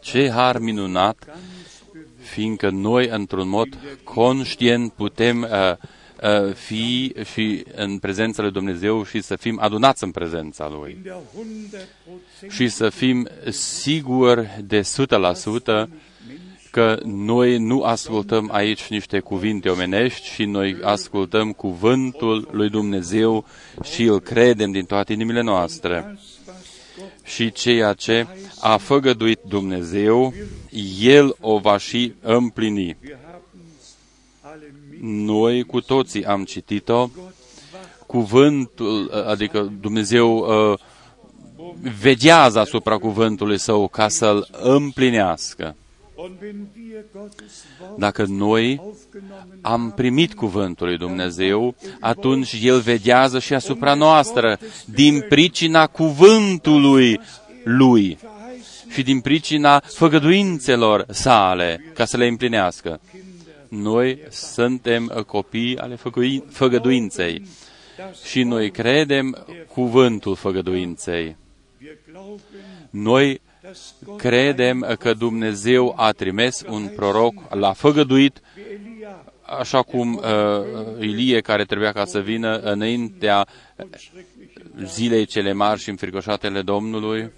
Ce har minunat, fiindcă noi, într-un mod conștient, putem uh, uh, fi și în prezența lui Dumnezeu și să fim adunați în prezența Lui. Și să fim siguri de 100% că noi nu ascultăm aici niște cuvinte omenești și noi ascultăm cuvântul lui Dumnezeu și îl credem din toate inimile noastre. Și ceea ce a făgăduit Dumnezeu, El o va și împlini. Noi cu toții am citit-o, cuvântul, adică Dumnezeu uh, vedează asupra cuvântului său ca să-l împlinească. Dacă noi am primit cuvântul lui Dumnezeu, atunci El vedează și asupra noastră din pricina cuvântului Lui și din pricina făgăduințelor sale ca să le împlinească. Noi suntem copii ale făgăduinței și noi credem cuvântul făgăduinței. Noi credem că Dumnezeu a trimis un proroc, l-a făgăduit, așa cum uh, Ilie, care trebuia ca să vină înaintea zilei cele mari și înfricoșatele Domnului,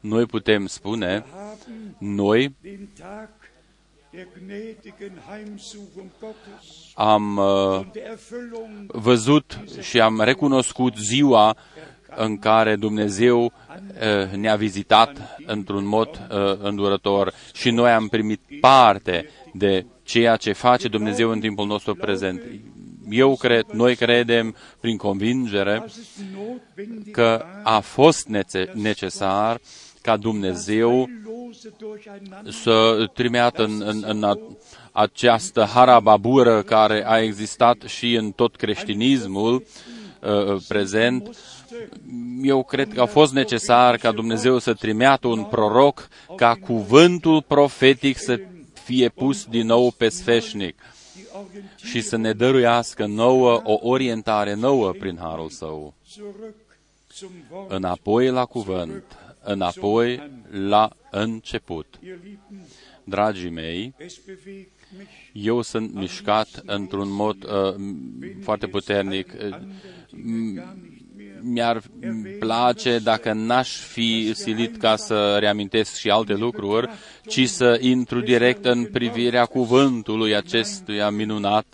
noi putem spune, noi am uh, văzut și am recunoscut ziua în care Dumnezeu uh, ne-a vizitat într-un mod uh, îndurător și noi am primit parte de ceea ce face Dumnezeu în timpul nostru prezent. Eu cred, noi credem prin convingere că a fost necesar ca Dumnezeu să trimeată în, în, în această harababură care a existat și în tot creștinismul uh, prezent, eu cred că a fost necesar ca Dumnezeu să trimeată un proroc ca cuvântul profetic să fie pus din nou pe sfeșnic și să ne dăruiască nouă o orientare nouă prin harul său. Înapoi la cuvânt, înapoi la început. Dragii mei, eu sunt mișcat într-un mod uh, foarte puternic. Uh, mi-ar place dacă n-aș fi silit ca să reamintesc și alte lucruri, ci să intru direct în privirea cuvântului acestuia minunat.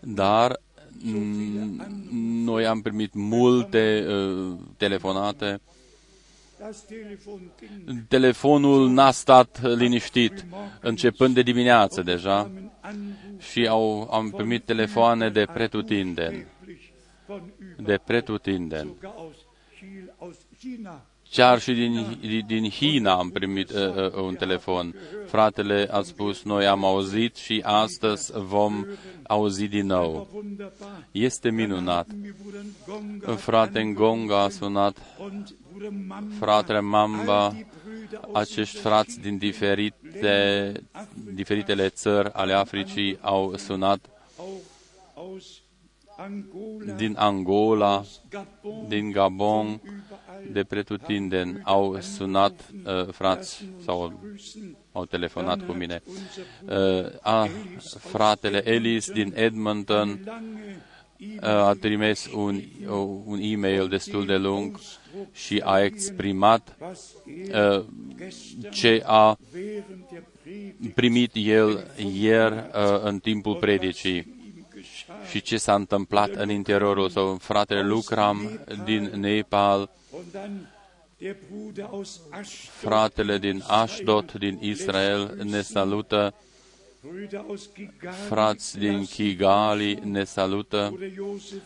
Dar noi am primit multe uh, telefonate. Telefonul n-a stat liniștit, începând de dimineață deja și au, am primit telefoane de pretutindeni. De pretutindeni. Chiar și din, din China am primit uh, uh, un telefon. Fratele a spus, noi am auzit și astăzi vom auzi din nou. Este minunat. Frate Ngonga a sunat, fratele Mamba, acești frați din diferite, diferitele țări ale Africii au sunat din Angola, din Gabon, de pretutindeni au sunat uh, frați sau au telefonat cu mine. Uh, a, fratele Ellis din Edmonton uh, a trimis un, uh, un e-mail destul de lung și a exprimat uh, ce a primit el ieri uh, în timpul predicii și ce s-a întâmplat în interiorul său. Fratele Lucram din Nepal, fratele din Ashdod, din Israel, ne salută, frați din Kigali ne salută,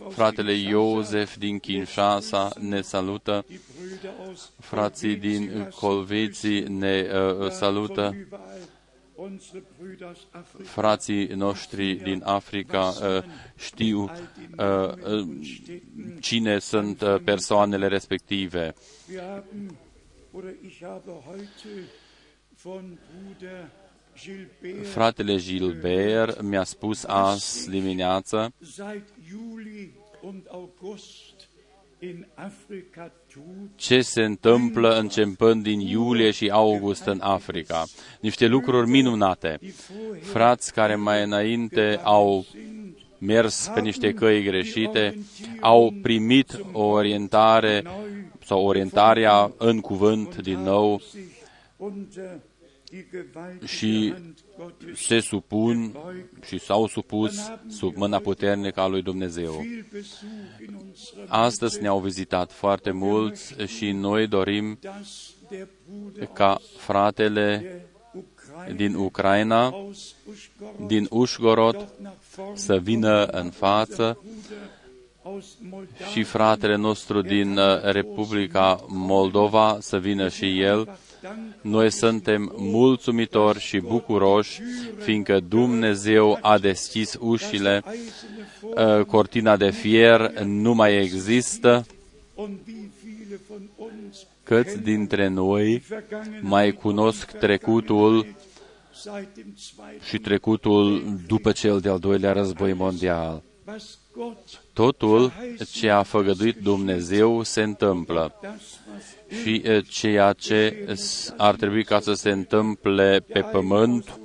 fratele Iosef din Kinshasa ne salută, frații din Colviții ne uh, salută, frații noștri din Africa uh, știu uh, uh, cine sunt persoanele respective. Fratele Gilbert mi-a spus azi dimineață ce se întâmplă începând din iulie și august în Africa. Niște lucruri minunate. Frați care mai înainte au mers pe niște căi greșite, au primit o orientare sau orientarea în cuvânt din nou și se supun și s-au supus sub mâna puternică a lui Dumnezeu. Astăzi ne-au vizitat foarte mulți și noi dorim ca fratele din Ucraina, din Ușgorod, să vină în față și fratele nostru din uh, Republica Moldova să vină și el. Noi suntem mulțumitori și bucuroși, fiindcă Dumnezeu a deschis ușile, uh, cortina de fier nu mai există, câți dintre noi mai cunosc trecutul și trecutul după cel de-al doilea război mondial. Totul ce a făgăduit Dumnezeu se întâmplă și ceea ce ar trebui ca să se întâmple pe pământ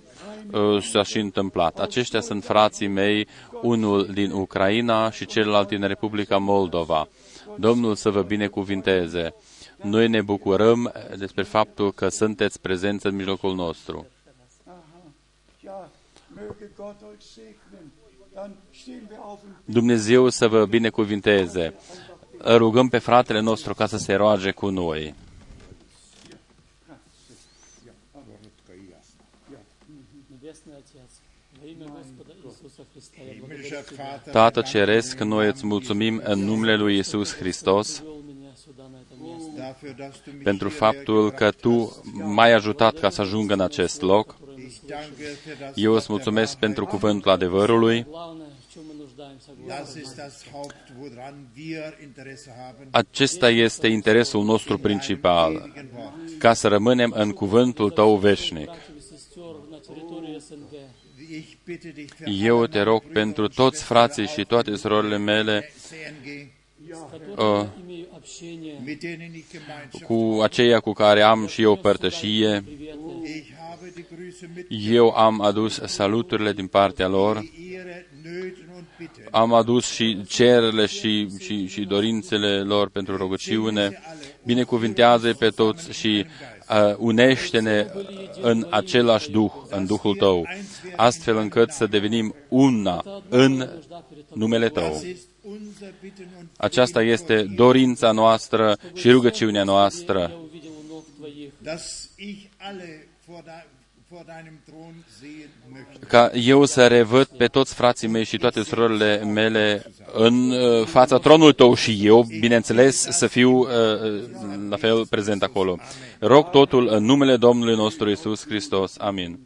s-a și întâmplat. Aceștia sunt frații mei, unul din Ucraina și celălalt din Republica Moldova. Domnul să vă binecuvinteze. Noi ne bucurăm despre faptul că sunteți prezenți în mijlocul nostru. Dumnezeu să vă binecuvinteze. Rugăm pe fratele nostru ca să se roage cu noi. Tată Ceresc, noi îți mulțumim în numele Lui Isus Hristos pentru faptul că Tu m-ai ajutat ca să ajung în acest loc. Eu îți mulțumesc pentru cuvântul adevărului. Acesta este interesul nostru principal, ca să rămânem în cuvântul Tău veșnic. Eu te rog pentru toți frații și toate surorile mele uh, cu aceia cu care am și eu părtășie. Eu am adus saluturile din partea lor, am adus și cererile și, și, și dorințele lor pentru rugăciune. Binecuvintează pe toți și uh, unește-ne în același Duh, în Duhul Tău, astfel încât să devenim una în numele Tău. Aceasta este dorința noastră și rugăciunea noastră ca eu să revăd pe toți frații mei și toate surorile mele în uh, fața tronului tău și eu, bineînțeles, să fiu uh, uh, la fel prezent acolo. Rog totul în numele Domnului nostru Isus Hristos. Amin.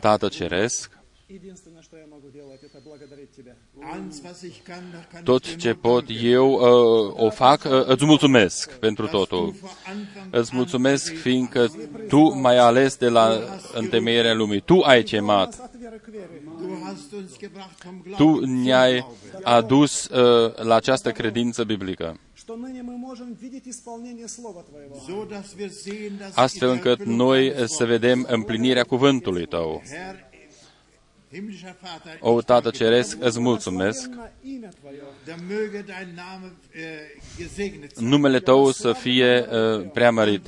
Tată Ceresc, tot ce pot eu uh, o fac, uh, îți mulțumesc pentru totul. Îți mulțumesc fiindcă Tu m-ai ales de la întemeierea lumii. Tu ai chemat. Tu ne-ai adus uh, la această credință biblică. Astfel încât noi să vedem împlinirea cuvântului Tău. O, Tată Ceresc, îți mulțumesc. Numele Tău să fie uh, preamărit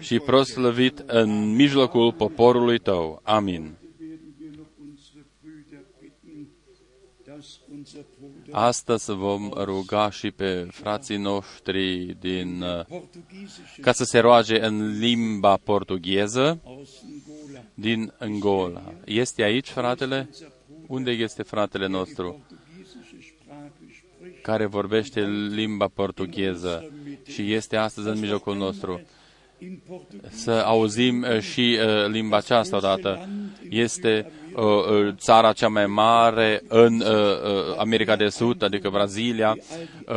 și proslăvit în mijlocul poporului Tău. Amin. Astăzi vom ruga și pe frații noștri din, uh, ca să se roage în limba portugheză din Angola. Este aici fratele? Unde este fratele nostru care vorbește limba portugheză și este astăzi în mijlocul nostru? Să auzim uh, și uh, limba aceasta odată. Este uh, uh, țara cea mai mare în uh, uh, America de Sud, adică Brazilia, uh,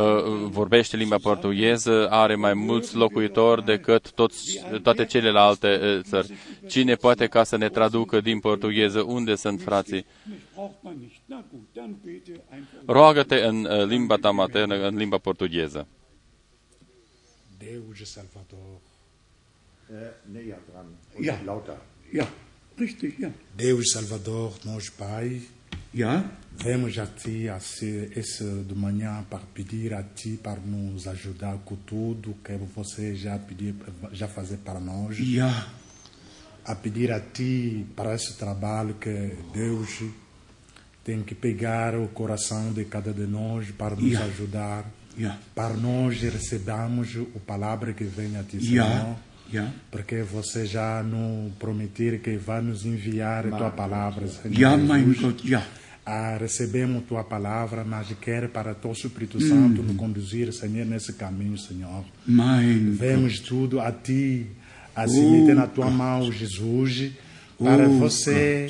vorbește limba portugheză, are mai mulți locuitori decât toți, toate celelalte uh, țări. Cine poate ca să ne traducă din portugheză unde sunt frații? Roagă-te în uh, limba ta maternă, în limba portugheză. Deus Salvador. Äh, näher dran und Ja. lauter. Ja, richtig, ja. Deus Salvador, nosso Pai, Ja, vemos a Ti esse de manhã para pedir a Ti para nos ajudar com tudo que você já pediu, já fazer para nós. ja, A pedir a Ti para esse trabalho que Deus tem que pegar o coração de cada de nós para nos Ja. ajudar. ja, Para nós recebermos a palavra que vem a Ti, Senhor. ja. Porque você já nos prometeu que vai nos enviar a tua palavra, Senhor. Jesus. Gott, ja. Ah, recebemos tua palavra, mas quer para teu Espírito Santo nos conduzir, Senhor, nesse caminho, Senhor. Vemos tudo a ti, assim oh, na tua mão, Jesus, para Oh, você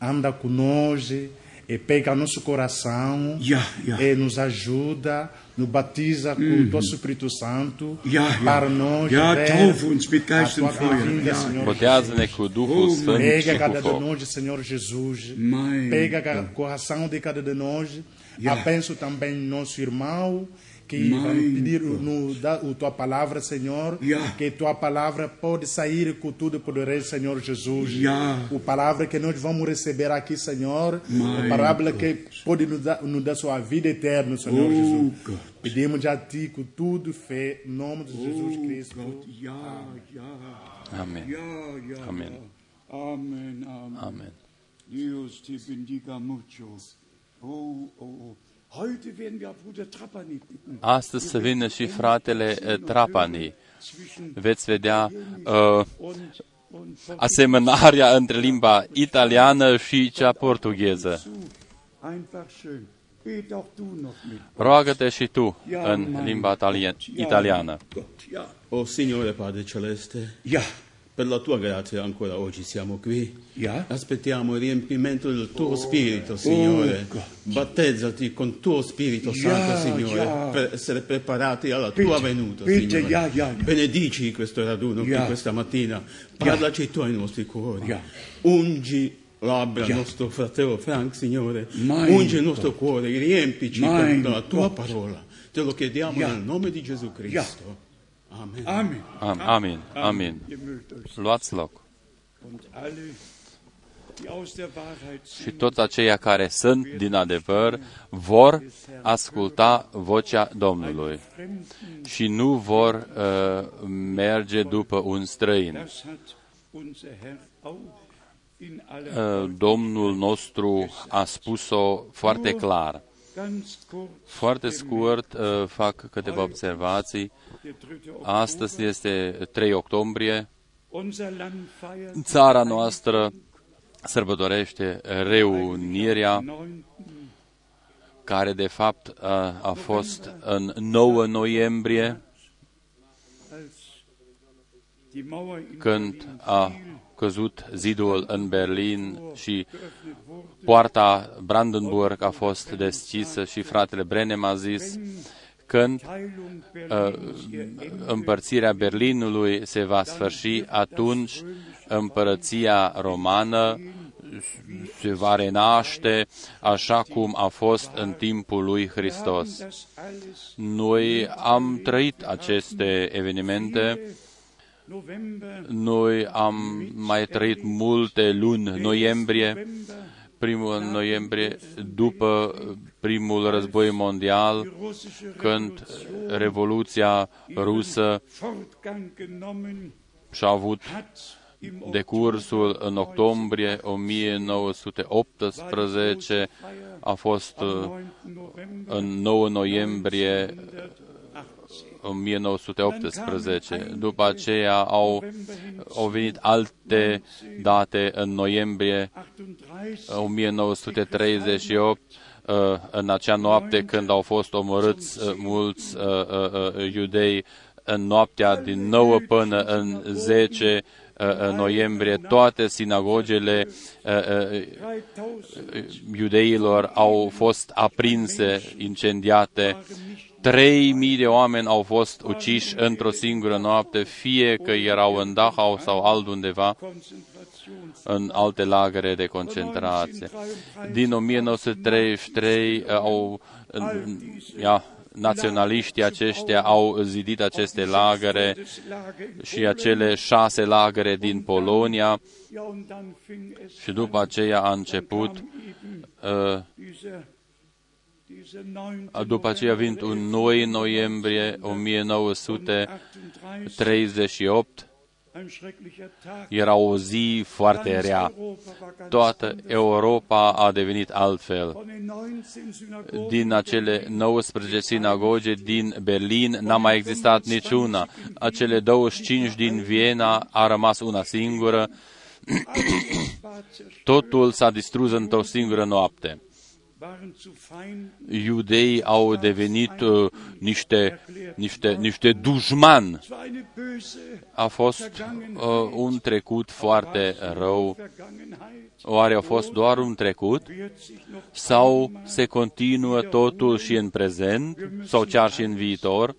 anda conosco e pega nosso coração Ja, ja. e nos ajuda, nos batiza com o teu Espírito Santo ja. para nós Ja, ver taufe uns mit a Geist tua und Feuer. Pega cada de nós, Senhor Jesus. Mein Pega o coração de cada de nós. Yeah. Abenço também nosso irmão que vai pedir no, da, a tua palavra, Senhor. Yeah. Que tua palavra pode sair com tudo poderoso, Senhor Jesus. Yeah. A palavra que nós vamos receber aqui, Senhor. A palavra que pode nos dar, nos dar sua vida eterna, Senhor Oh, Jesus. Gott. Pedimos a ti com tudo fé, em nome de Jesus Oh Cristo. Amen. ja. Amen, amen. Amen. Dios te bendiga mucho. Oh, oh, oh. Heute werden wir Bruder Trapani bitten. Astăzi să vină și fratele eh, Trapani. Zwischen Veți vedea uh, und, und asemănarea între limba italiană și cea portugheză. zu. Einfach schön. Bet auch du noch mit. Roagă-te și tu Ja, în mein limba italien- Gott, ja, italiană. Gott, ja. O Signore Padre Celeste, Ja, per la tua grazia ancora oggi siamo qui. Ja. Aspettiamo il riempimento del tuo Spirito, Signore. God. Battezzati con tuo Spirito Ja, Santo, Signore, ja. per essere preparati alla Bitte, tua venuta, bitte, Signore. Benedici questo raduno qui questa mattina. Parlaci tu ai nostri cuori. Ungi labbra nostro fratello Frank, Signore. Mein Ungi il nostro cuore, riempici con la tua parola. Te lo chiediamo nel nome di Gesù Cristo. Amen. Amen. Am- Amin. Amin. Ihr mögt euch Luați loc. und alle, die aus der Wahrheit Și sind, toți aceia care sunt din adevăr vor asculta vocea Domnului Fremden, și nu vor uh, merge după un străin. das hat unser Herr auch in aller Uh, Domnul nostru a spus-o foarte clar. Ganz kurz. Foarte scurt uh, fac câteva observații. Der 3. Astăzi Oktober. este 3 octombrie. Unser Land feiert Țara noastră sărbătorește reunirea 9. care de fapt a, a fost în 9 noiembrie als die Mauer in când Berlin a fiel, căzut zidul în Berlin și geöffnet wurde, poarta Brandenburg a fost deschisă și fratele Brenem a zis când Teilung uh, Berlins ihr Ende împărțirea Berlinului se va sfârși, atunci împărăția romană se va renaște așa cum a fost în timpul lui Hristos. das alles Noi am trăit aceste evenimente, November, noi am mai trăit multe luni noiembrie, November, primul noiembrie după primul război mondial, die russische când Revolution Revoluția rusă Fortgang genommen și-a avut hat im decursul în octombrie 1918, a fost uh, 9. November în 9 noiembrie 1918. 1918. După aceea au, au venit alte date în noiembrie 1938, uh, în acea noapte când au fost omorâți uh, mulți uh, uh, uh, iudei, în noaptea din 9 până în 10 uh, noiembrie, toate sinagogele uh, uh, 3000 iudeilor au fost aprinse, incendiate. Trei mii de oameni au fost uciși într-o singură noapte, fie că erau în Dachau sau altundeva Konzentrations în alte lagăre de concentrație. Din 1933 uh, au, uh, ja, naționaliștii aceștia au zidit aceste lagăre des Lager in și acele șase lagăre din Polonia Ja, und dann fing es și după aceea a început, an, eben uh, diese, diese 9. După aceea vin un 9 noiembrie 1938, Ein schrecklicher Tag. era o zi foarte Ganz rea. Europa war ganz Toată anders. Europa a devenit altfel. Von den 19 Synagogen Din acele 19 sinagoge din Berlin n-a mai existat niciuna. Acele 25 din Viena a rămas una singură. war zerstört, Totul s-a distrus într-o singură noapte. Waren zu fein Iudeii au devenit uh, niște, niște, niște dușmani. Es war eine böse A fost uh, un trecut foarte rău. Vergangenheit. Oare a fost doar un trecut? Wird sich noch Sau se continuă totul și în prezent? Sau chiar și în viitor?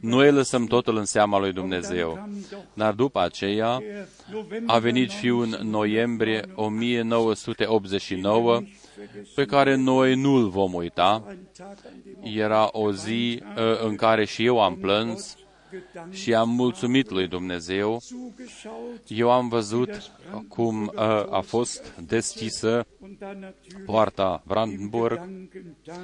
Noi lăsăm totul în seama lui Dumnezeu. Dar după aceea der November a venit și un noiembrie 1989 pe care noi nu-l vom uita. ein Tag, an dem Era o zi uh, în care și eu am plâns gedankt și am mulțumit lui Dumnezeu. zugeschaut Eu am văzut cum uh, a fost deschisă und dann natürlich poarta Brandenburg Gedanken daran,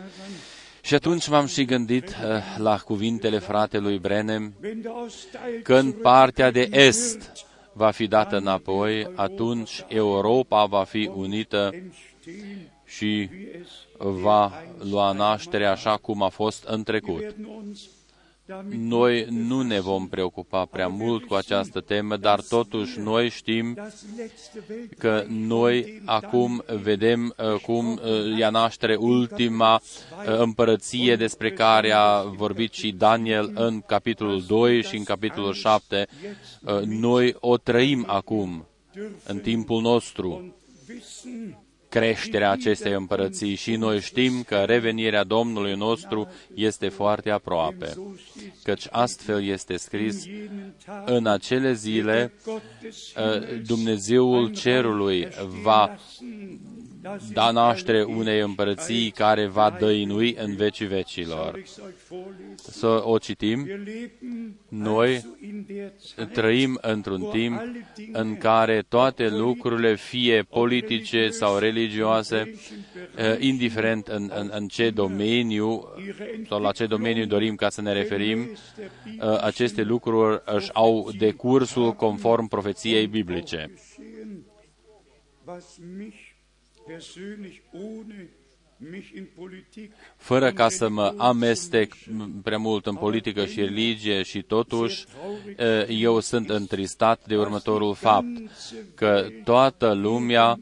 și atunci m-am și gândit uh, la cuvintele fratelui Brenem wenn der Ostteil când partea de est va fi dată înapoi, atunci Europa va fi unită entstehen, și wie es va lua naștere așa cum a fost în trecut. werden uns damit Noi nu ne vom preocupa prea mult cu această temă, dar totuși noi știm das letzte Welt că noi acum vedem uh, cum uh, ia naștere ultima uh, împărăție despre care a vorbit și Daniel în capitolul 2 și în capitolul 7. Uh, Noi o trăim acum, în timpul nostru, wissen, creșterea acestei împărății și noi știm că revenirea Domnului nostru este foarte aproape, so steht căci astfel este scris, jenen Tag în acele zile Gott des uh, Himmels Dumnezeul cerului va das da naștere unei împărății care va dăinui în vecii vecilor. Ich euch vorlesen. Să o citim. Wir leben Noi also in der Zeit, trăim într-un timp în care toate lucrurile, fie politice sau religioase, eh, indiferent în, în, în ce domeniu sau la ce domeniu dorim ca să ne referim, eh, aceste lucruri își au decursul conform profeției biblice. Geschehen, was mich persönlich ohne mich in Politik fără ca să mă amestec prea mult în politică și religie și totuși eh, eu sunt întristat de următorul fapt, că toată lumea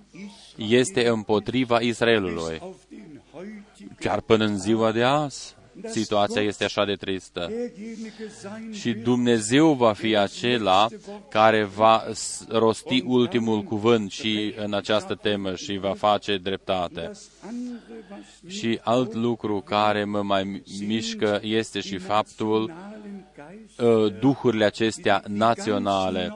este împotriva Israelului. auf den heutigen Chiar până în ziua de azi, situația este așa de tristă. derjenige sein Și Dumnezeu va fi acela care va s- rosti ultimul cuvânt și în această temă și va face dreptate. das andere, was mich Și alt lucru care mă mai mișcă este și faptul nationalen Geist uh, duhurile acestea naționale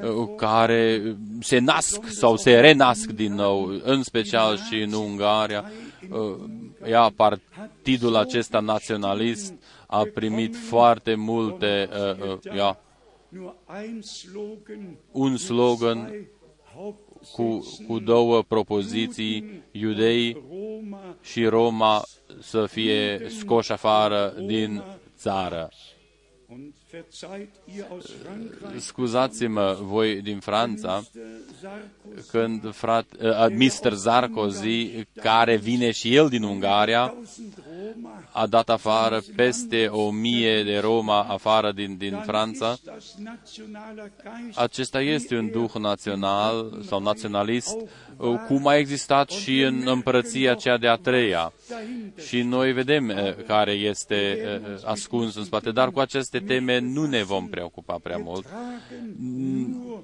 neu uh, care se nasc sau se renasc din nou, în special și în Ungaria. Uh, Ia, partidul acesta naționalist a primit foarte multe, uh, uh, ia, nur ein Slogan, un slogan zwei cu, Hauptsätze, cu două propoziții, iudei Roma și Roma să fie scoși afară din țară. Und verzeiht ihr aus Frankreich, Scuzați-mă, voi din Franța, der Sarkozy, când frat, uh, Mr. Sarkozy, care vine și el din Ungaria, 1000 Roma, a dat afară peste o mie de Roma afară din, din dann Franța. ist das nationaler Geist Acesta este un duh național sau naționalist, uh, cum a existat și în împărăția cea de-a treia. dahinter. Și noi vedem uh, care este uh, ascuns în spate, dar cu aceste teme nu ne vom preocupa prea mult. Tragen nur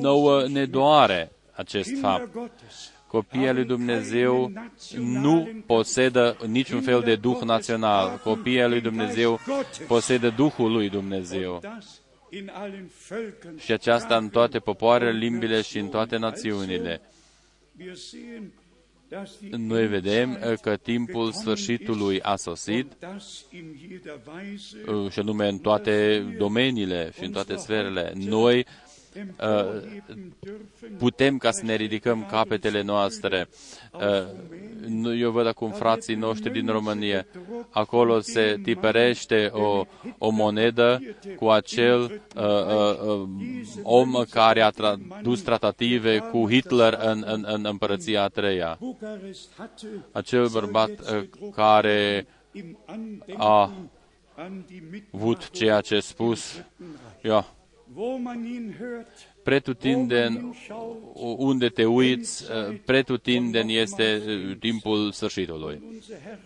nouă ne doare acest Kinder fapt. Gottes Copiii lui Dumnezeu nu posedă niciun fel de duh național. Copiii lui Dumnezeu posedă Duhul lui Dumnezeu. das in allen Völkern Și aceasta în toate popoarele, limbile și în toate națiunile. Noi vedem uh, că timpul sfârșitului a sosit, das in jeder Weise uh, și anume în toate domeniile și în toate sferele. Noi emporheben dürfen. Putem ca să ne ridicăm capetele noastre. Uh, nu- Eu văd acum frații noștri din România. Acolo se tipărește o, o monedă cu acel uh, uh, uh, om care a tradus tratative cu Hitler în, în, în împărăția a treia. Bukarest hatte Acel bărbat uh, care im Andenken a an die avut Mitmacher, ceea ce spus, ia, wo man ihn hört, pretutindeni unde te uiți, uh, pretutindeni este uh, timpul sfârșitului. unser Herr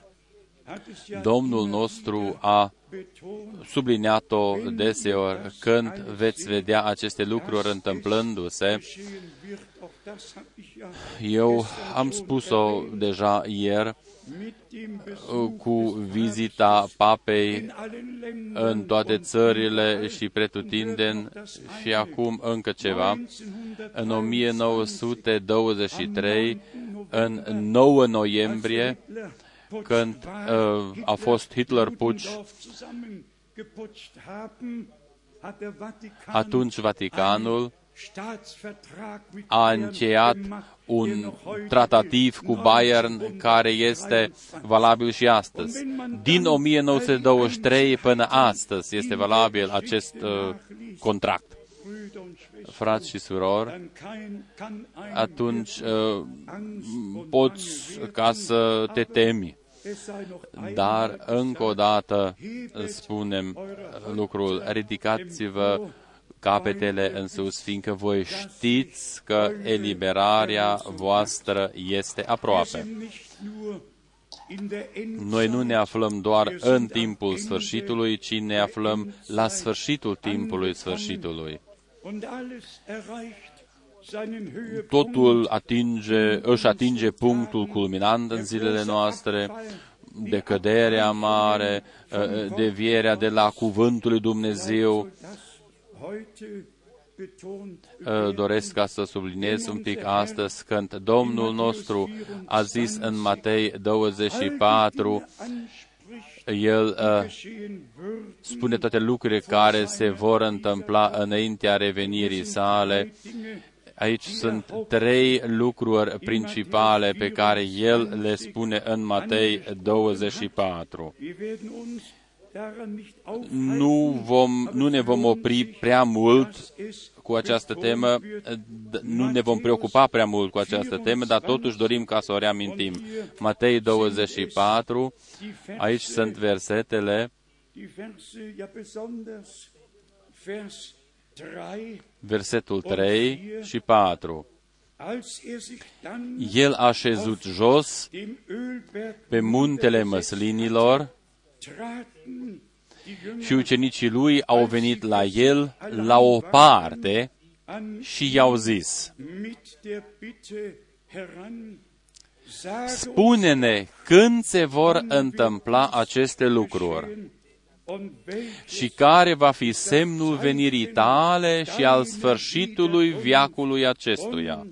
hat es ja Domnul nostru a betont, subliniat-o deseori când veți vedea aceste lucruri întâmplându-se. geschehen wird, auch das hab ich ja Eu am spus-o deja ieri mit dem uh, Besuch cu vizita papei in allen Ländern în toate țările și pretutindeni și acum încă ceva. În 1923, în 9 noiembrie, când uh, a fost Hitler Putsch, atunci Vaticanul a încheiat un tratativ cu Bayern care este valabil și astăzi. Din 1923 până astăzi este valabil acest uh, contract. Frați și surori, atunci uh, poți ca să te temi. Dar încă o dată spunem lucrul, ridicați-vă capetele în sus, fiindcă voi știți că eliberarea voastră este aproape. Noi nu ne aflăm doar în timpul sfârșitului, ci ne aflăm la sfârșitul timpului sfârșitului. Totul atinge, își atinge punctul culminant în zilele noastre, decăderea mare, devierea de la cuvântul lui Dumnezeu, doresc ca să subliniez un pic astăzi când Domnul nostru a zis în Matei 24, El uh, spune toate lucrurile care se vor întâmpla înaintea revenirii sale. Aici sunt trei lucruri principale pe care El le spune în Matei 24 nu, vom, nu ne vom opri prea mult cu această temă, nu ne vom preocupa prea mult cu această temă, dar totuși dorim ca să o reamintim. Matei 24, aici sunt versetele, versetul 3 și 4. El a șezut jos pe muntele măslinilor, și ucenicii lui au venit la el la o parte și i-au zis, Spune-ne când se vor întâmpla aceste lucruri și care va fi semnul venirii tale și al sfârșitului viacului acestuia.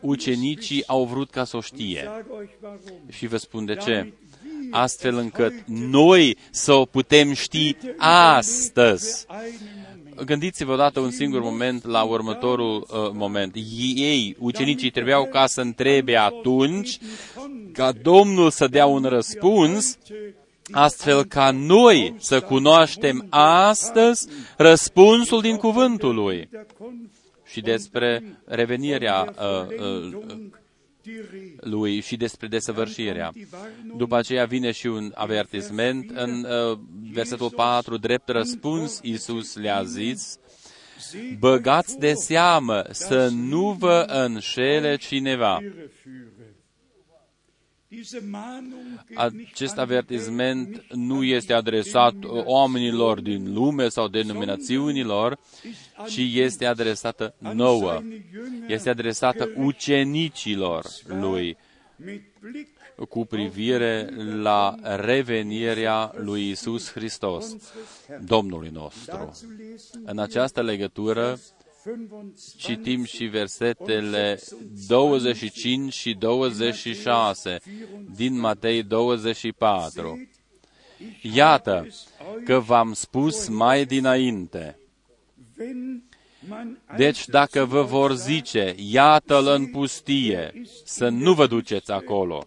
Ucenicii au vrut ca să o știe. Și vă spun de ce. Astfel încât noi să o putem ști astăzi. Gândiți-vă odată un singur moment la următorul uh, moment. Ei, ucenicii, trebuiau ca să întrebe atunci, ca Domnul să dea un răspuns, astfel ca noi să cunoaștem astăzi răspunsul din cuvântul lui și despre revenirea uh, uh, lui și despre desăvârșirea. După aceea vine și un avertisment în uh, versetul 4, drept răspuns, Iisus le-a zis, băgați de seamă să nu vă înșele cineva. Diese Mahnung geht nicht Acest an die avertisment Welt, nu an este die adresat Denominationen, oamenilor din lume sau denominațiunilor, ci este adresată an nouă. seine Jünger, Este adresată ucenicilor lui mit Blick cu privire la revenirea lui Isus Hristos, Domnului nostru. dazu lesen În această legătură 25 citim și versetele 25 și 26 din Matei 24. Iată că v-am spus mai dinainte. wenn man Deci dacă vă vor zice, iată-l în pustie, să nu vă duceți acolo.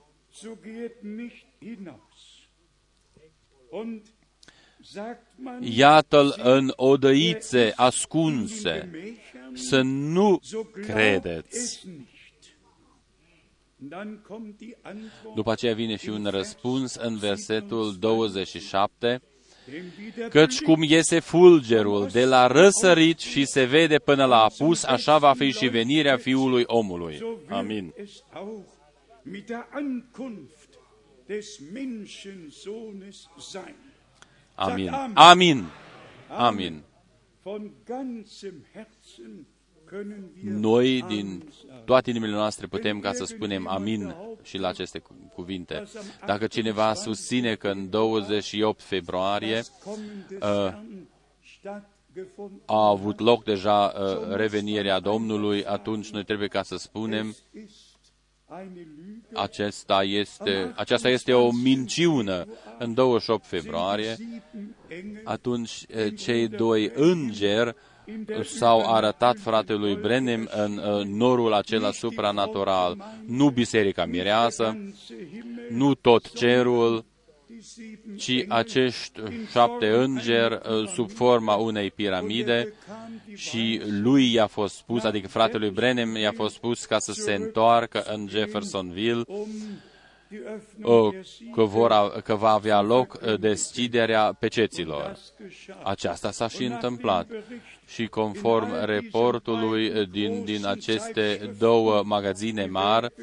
Iată-l în odăițe ascunse, in Gemächern, să nu so glaubt credeți. es nicht. Dann kommt die Antwort, După aceea vine și un răspuns în versetul 27, dem wieder Căci cum iese fulgerul de la răsărit și se vede până la apus, așa va fi și venirea Fiului omului. so wird Amin. es auch mit der Ankunft des Menschensohnes sein. Amin. Amen. Amin. Amin. Von ganzem Herzen können wir Noi, Amen din sagen. toate inimile noastre, putem ca să spunem amin și la aceste cu- cuvinte. Dacă cineva susține că în 28 februarie Das Kommen des uh, Herrn stattgefunden a avut loc deja uh, revenirea Domnului, atunci noi trebuie ca să spunem ist eine Lüge. Acesta este, aceasta este o minciună. În 28 februarie, Sieben Engel atunci eh, cei doi îngeri s-au arătat fratelui Brenem în eh, norul acela supranatural. Nu biserica mireasă, ganze Himmel, nu tot cerul, die sieben ci acești șapte îngeri eh, sub forma unei piramide și lui i-a fost spus, adică fratelui Brenem i-a fost spus ca să se întoarcă în Jeffersonville, um die Öffnung eh, der sieben că, vor, a- că va avea loc eh, deschiderea peceților. das geschah. Aceasta s-a și întâmplat. Și conform reportului din, din aceste două magazine mari,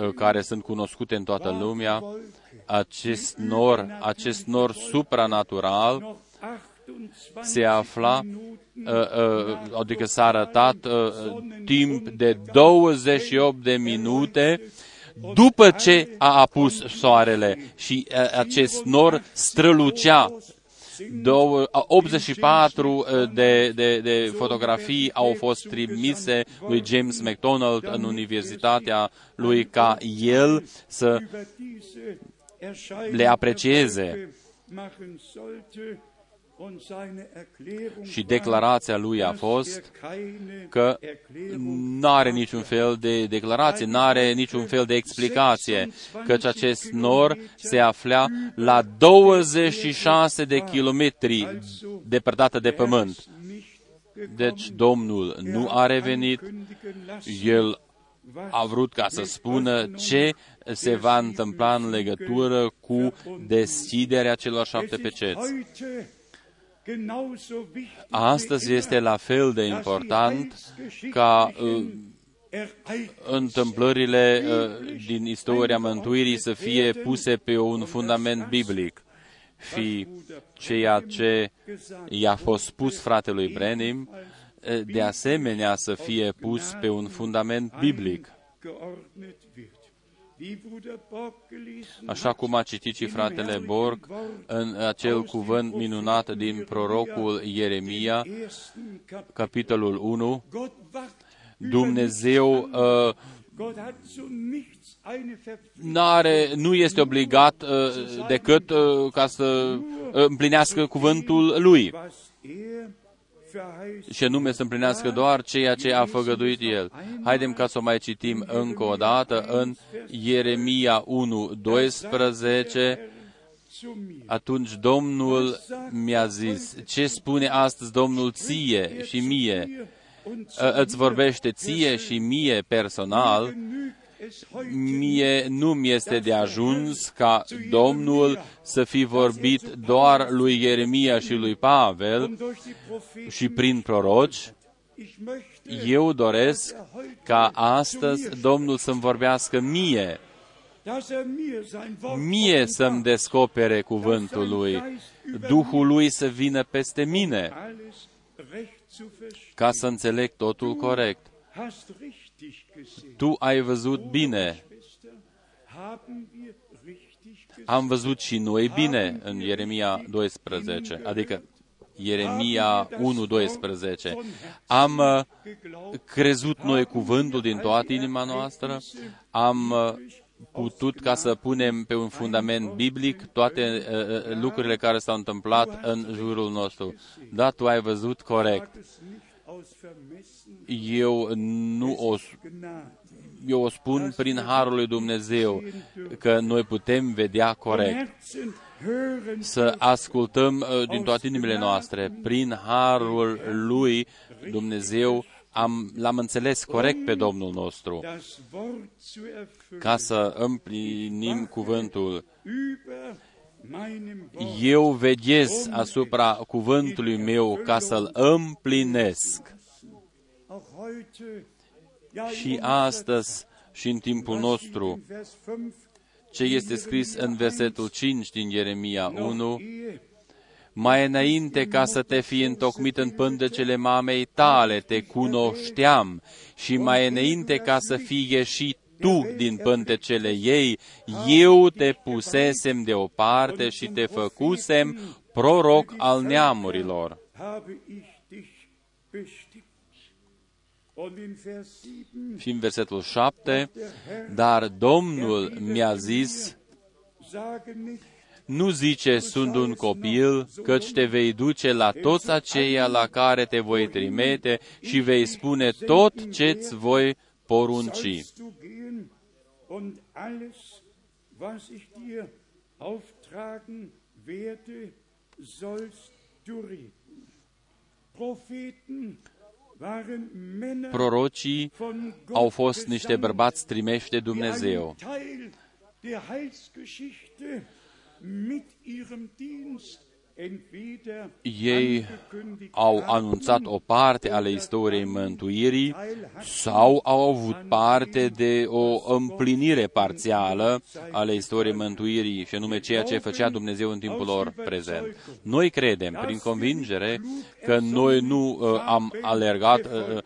uh, care sunt cunoscute în toată lumea, acest nor, acest nor supranatural Noch 28 se afla, Minuten uh, uh, adică s-a arătat uh, timp de 28 de minute după ce a apus soarele și uh, acest nor strălucea Două, a, 84 de, de, de fotografii au fost trimise lui James McDonald în universitatea lui ca el să über diese Erscheinung le aprecieze. Werke machen sollte und seine Erklärung și declarația lui a war, fost dass er keine că Erklärung nu are niciun fel de declarație, nu are niciun fel de explicație, căci acest nor se afla la 26 de kilometri depărtată de pământ. nicht gekommen. Deci Domnul nu a revenit, ankündigen lassen, El a vrut ca să spună ce se va întâmpla în legătură cu deschiderea celor șapte Es ist peceți. Heute genauso wichtig Astăzi wie este la fel de immer, important dass die ca uh, heilsgeschichtlichen Ereignisse întâmplările uh, din istoria mântuirii să fie puse pe un fundament biblic. Și ceea ce i-a fost spus fratelui Brenim, uh, de asemenea să fie pus pe un fundament biblic. Așa cum a citit și fratele Borg în acel cuvânt minunat din prorocul Ieremia, ersten Kapitel. capitolul 1, Gott wacht über Dumnezeu nichts an. uh, Gott hat zu nichts eine Verpflichtung. n-are, nu este obligat uh, decât uh, ca să uh, împlinească cuvântul lui was er verheißt. Și anume să împlinească doar ceea ce a făgăduit el. Haidem ca să o mai citim încă o dată în Ieremia 1, 12. zu mir. Atunci Domnul mi-a zis, ce spune astăzi Domnul ție și mie? Und Ă, Îți vorbește ție și mie personal, genügt es heute mie nu mi este de ajuns ca Domnul să fi vorbit doar lui Ieremia și lui Pavel und durch die Propheten. și prin proroci. Ich möchte Eu doresc ca astăzi Domnul să-mi vorbească mie. dass er mir sein Wort mie să-mi descopere cuvântul lui, Duhul lui să vină peste mine, alles recht zu verstehen. ca să înțeleg totul corect. Hast richtig gesehen. Tu ai văzut bine, Schwester, haben wir richtig gesehen. am văzut și noi bine în Ieremia 12, adică Ieremia 1.12. Am uh, crezut noi cuvântul din toată inima noastră, am uh, putut ca să punem pe un fundament biblic toate uh, uh, lucrurile care s-au întâmplat în jurul nostru. Da, tu ai văzut corect. Es nicht aus Vermessen Eu nu o, Gnade. eu o spun prin harul lui Dumnezeu că noi putem vedea corect. Herzen hören să ascultăm uh, din toate inimile noastre. Prin harul lui Dumnezeu am, l-am înțeles corect pe Domnul nostru, das Wort zu erfüllen. ca să împlinim cuvântul. Über meinem Wort. Eu veghez asupra cuvântului meu ca să-l împlinesc. Auch heute, ja, in Și unserer astăzi și în timpul nostru, in Vers 5, ce este scris în versetul 5 din Ieremia 1, noch ehe Mai înainte ca să te fi întocmit în pântecele mamei tale, te cunoșteam și mai înainte ca să fii ieșit tu din pântecele ei, eu te pusesem deoparte și te făcusem proroc al neamurilor. habe ich dich bestimmt. Und in Vers 7 Și în versetul 7, dar Domnul mi-a zis, sage nicht, nu zice, sunt un copil, căci te vei duce la toți aceia la care te voi trimite și vei spune tot ce-ți voi porunci. sollst du gehen und alles, was ich dir auftragen werde, sollst du reden. Propheten waren Männer Prorocii von au Gott fost niște gesandt, bărbați trimeși de die einen Dumnezeu. Teil der Heilsgeschichte mit ihrem Dienst entweder Ei angekündigt au haben anunțat o parte ale istoriei mântuirii sau au avut parte de o împlinire parțială ale istoriei mântuirii, și anume ceea ce făcea Dumnezeu în timpul lor prezent. Noi credem, prin convingere, că noi nu uh, am alergat uh,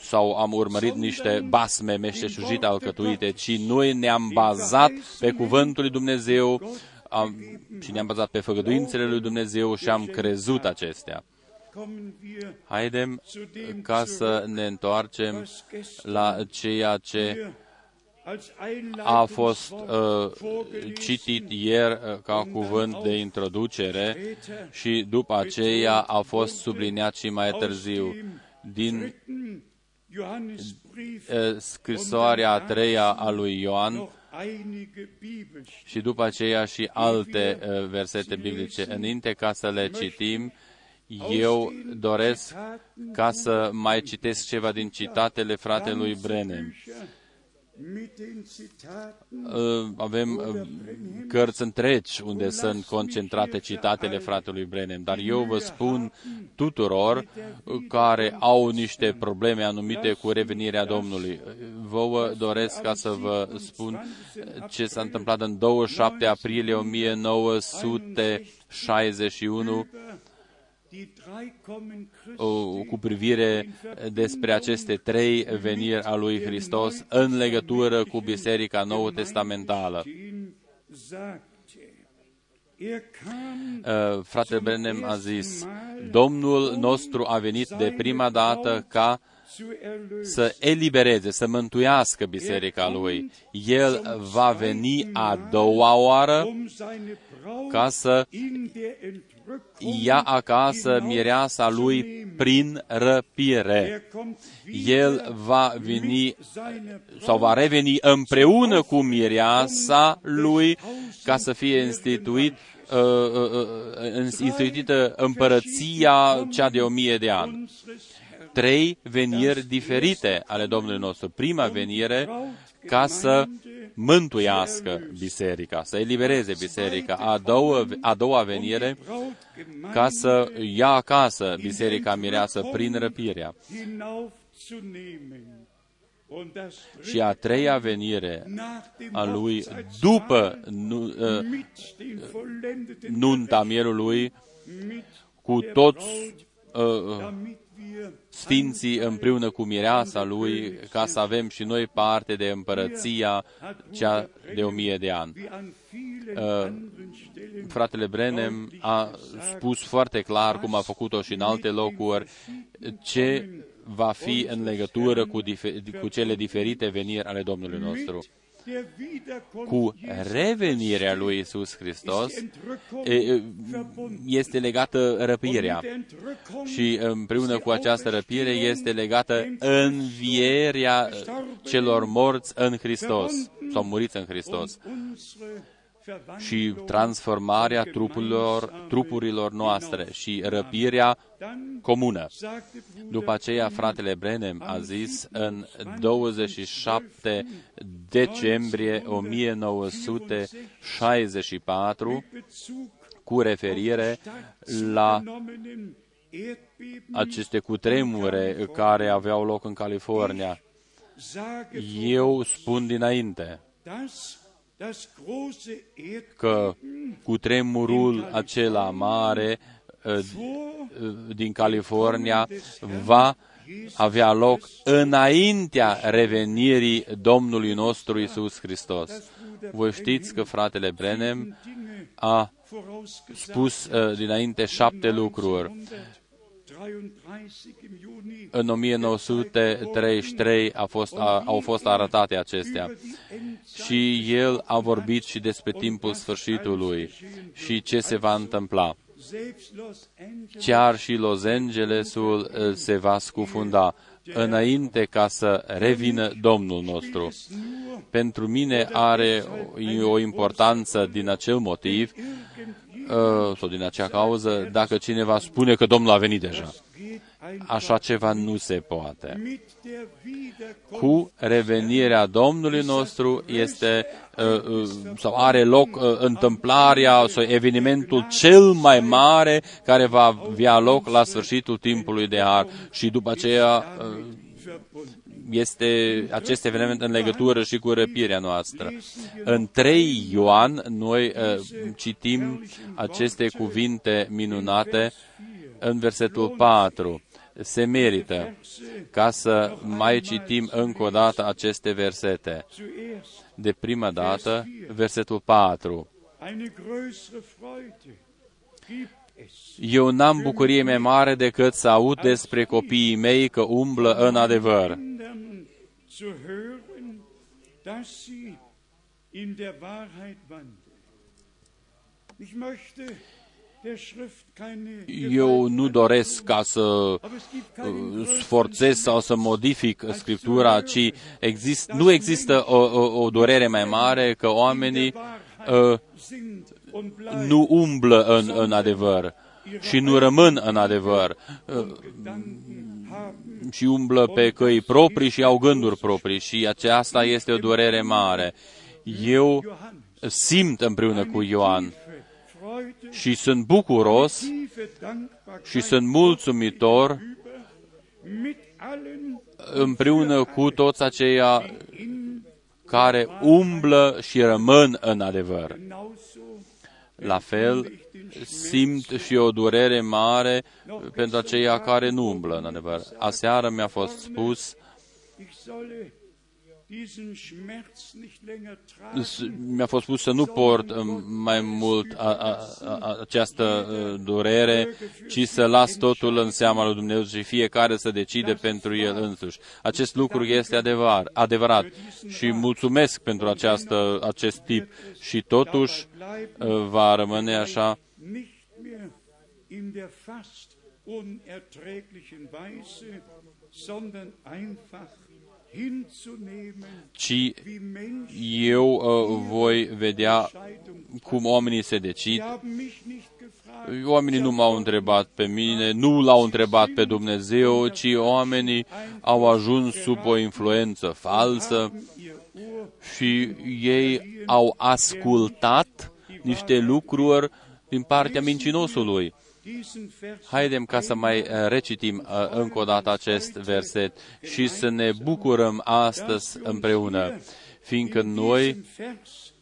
sau am urmărit niște basme meșteșugite alcătuite, ci noi ne-am bazat pe cuvântul lui Dumnezeu am, și ne-am bazat pe făgăduințele lui Dumnezeu și am crezut acestea. kommen wir Haidem ca să ne întoarcem la ceea ce als a fost uh, vorgelesen, citit ieri uh, ca cuvânt de introducere și după aceea a fost subliniat și mai târziu din dritten Johannesbrief uh, scrisoarea a treia a lui Ioan noch einige Bibelstellen. Și după aceea și alte uh, versete biblice. Înainte ca să le citim, eu doresc ca să mai citesc ceva din citatele fratelui Brenem. Mit den Zitaten Uh, avem uh, cărți întregi unde sunt concentrate citatele fratelui Brenem, dar eu vă spun tuturor uh, care au niște probleme anumite cu revenirea Domnului. Uh, Vouă doresc ca să vă spun ce s-a întâmplat în 27 aprilie 1961 cu privire despre aceste trei veniri a lui Hristos în legătură cu Biserica Nouă Testamentală. den sagte. Er kam Uh, Fratele Brenem a zis, Domnul nostru a venit de prima dată ca zu erlösen. Să elibereze, să mântuiască biserica lui. El va veni a doua oară um seine Braut ca să in der Entrückung ia acasă mireasa lui prin răpire. Er kommt El wieder va veni mit seiner sau va reveni împreună cu mireasa lui ca să fie instituit uh, uh, uh, instituită împărăția cea de o mie de ani. Unseres Herrn. Trei veniri diferite ale Domnului nostru. Prima venire ca să mântuiască biserica, să elibereze biserica. A doua, a doua venire Braut Gemeinde ca să ia acasă biserica mireasă prin răpirea. hinaufzunehmen. Und das și a treia venire nach dem a lui Hochzeitsmahl după nu, uh, mit den vollendeten nunta mielului mit cu der toți Braut, uh, damit wir sfinții împreună cu mireasa lui, ca să avem și noi parte de împărăția cea de o mie de ani. wie an vielen Uh, anderen Stellen Fratele Brenem a spus foarte clar, cum a făcut-o și în alte locuri, ce va fi în legătură cu, dife- cu cele diferite veniri ale Domnului nostru. Der Wiederkunft Cu Jesu revenirea lui Isus Hristos ist Entrückung e, e, verbunden. este legată Und răpirea. mit der Entrückung Și împreună cu această răpire este legată învierea celor morți în Hristos, sau muriți în Hristos, und unsere și Verwandlung transformarea zum trupurilor, gemeinsamen trupurilor noastre și răpirea Dann comună. sagte Bruder După aceea, fratele Brenem a zis în 27 decembrie 1964, mit Bezug cu referire la genommenen Erdbeben aceste cutremure care aveau loc în California. sage Eu spun dinainte dass das große că Erdbeben cutremurul acela mare uh, vor uh, din California va avea loc înaintea revenirii Domnului nostru Isus Hristos. Voi știți că fratele Brenem Dinge a vorausgesagt spus uh, dinainte șapte lucruri. 1933 im Juni În 1933 a fost, a, au fost arătate acestea. Și el a vorbit și despre timpul sfârșitului și ce se va întâmpla. selbst Los Angeles Chiar și Los Angelesul uh, se va scufunda înainte ca să revină Domnul nostru. nur Pentru mine are o- o importanță din acel motiv uh, sau din acea cauză dacă cineva spune că Domnul a venit deja. geht ein Așa ceva nu se poate. mit der Wiederkunft cu revenirea Domnului nostru este uh, uh, sau are loc uh, întâmplarea sau evenimentul cel mai mare care va avea loc la sfârșitul timpului de har și după aceea uh, verbunden. Este acest eveniment în legătură și cu răpirea noastră. În 3 Ioan noi uh, citim aceste cuvinte minunate în versetul 4. Se merită ca să mai citim încă o dată aceste versete. Zuerst De prima dată, versetul 4. Eine größere Freude gibt es, Eu n-am bucurie mai mare decât să aud despre copiii mei că umblă în adevăr. Kindern zu hören, dass sie in der Wahrheit wandeln. Ich möchte der Schrift keine Eu nu doresc ca să aber es gibt keinen uh, größeren sforțez sau să modific Scriptura, ci exist, nu există o, o, o durere mai mare că oamenii uh, sind und bleiben. nu umblă în, în adevăr și nu rămân în adevăr uh, Gedanken haben și umblă pe căi proprii și au gânduri proprii și aceasta este o durere mare. Eu simt împreună cu Ioan Freude, și sunt bucuros tiefe Dankbarkeit și sunt mulțumitor mit allen împreună cu toți aceia care umblă și rămân în adevăr. genauso La fel, simt și o durere mare pentru aceia care nu umblă în adevăr. Aseară mi-a fost spus, mi-a fost spus să nu port um, mai mult a, a, a, această uh, durere, ci să las totul în seama lui Dumnezeu și fiecare să decide pentru el însuși. Acest lucru este adevăr, adevărat. Și mulțumesc pentru această, acest tip. și totuși uh, va rămâne așa. nicht mehr in der fast unerträglichen Weise, sondern einfach hinzunehmen, ci wie Menschen eu uh, voi vedea Entscheidung. cum oamenii se decid. Sie haben mich nicht gefragt. Oamenii nu m-au întrebat pe mine, nu l-au întrebat pe Dumnezeu, ci oamenii au ajuns sub o influență falsă haben ihr Ohr și ei au ascultat niște lucruri din partea mincinosului. Haidem ca să mai uh, recitim uh, încă o dată acest verset și să ne bucurăm astăzi împreună, fiindcă noi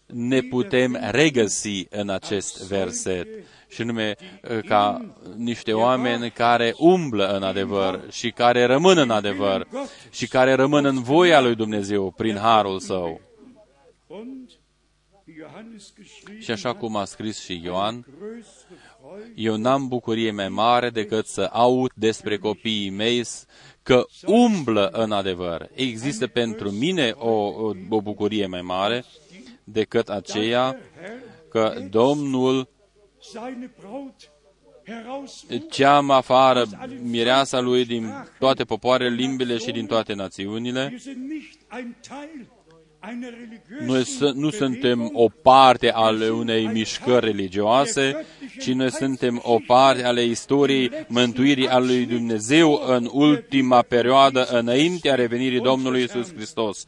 ne putem regăsi în acest verset și nume uh, ca niște oameni care umblă în adevăr și care rămân în adevăr și care rămân în voia lui Dumnezeu prin harul său. Și așa cum a scris și Ioan, eu n-am bucurie mai mare decât să aud despre copiii mei că umblă în adevăr. Există pentru mine o, o, o bucurie mai mare decât aceea că Domnul ceam afară mireasa lui din toate popoarele, limbile și din toate națiunile. Noi nu suntem o parte ale unei mișcări religioase, ci noi suntem o parte ale istoriei mântuirii a lui Dumnezeu în ultima perioadă înaintea revenirii Domnului Isus Hristos.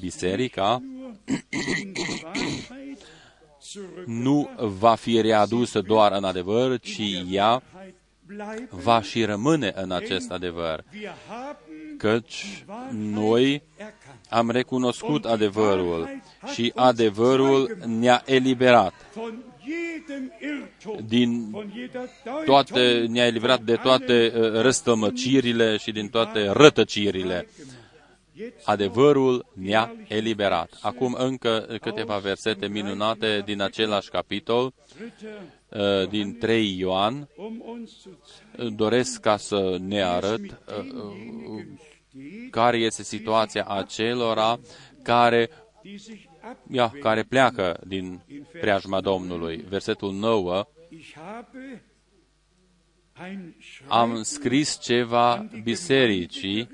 Biserica nu va fi readusă doar în adevăr, ci ea va și rămâne în acest adevăr, căci noi am recunoscut adevărul și adevărul ne-a eliberat. Din toate, ne-a eliberat de toate uh, răstămăcirile și din toate rătăcirile. Adevărul ne-a eliberat. Acum încă câteva versete minunate din același capitol, uh, din 3 Ioan, doresc ca să ne arăt uh, uh, care este situația acelora care, ia, care pleacă din preajma Domnului. Versetul 9, am scris ceva bisericii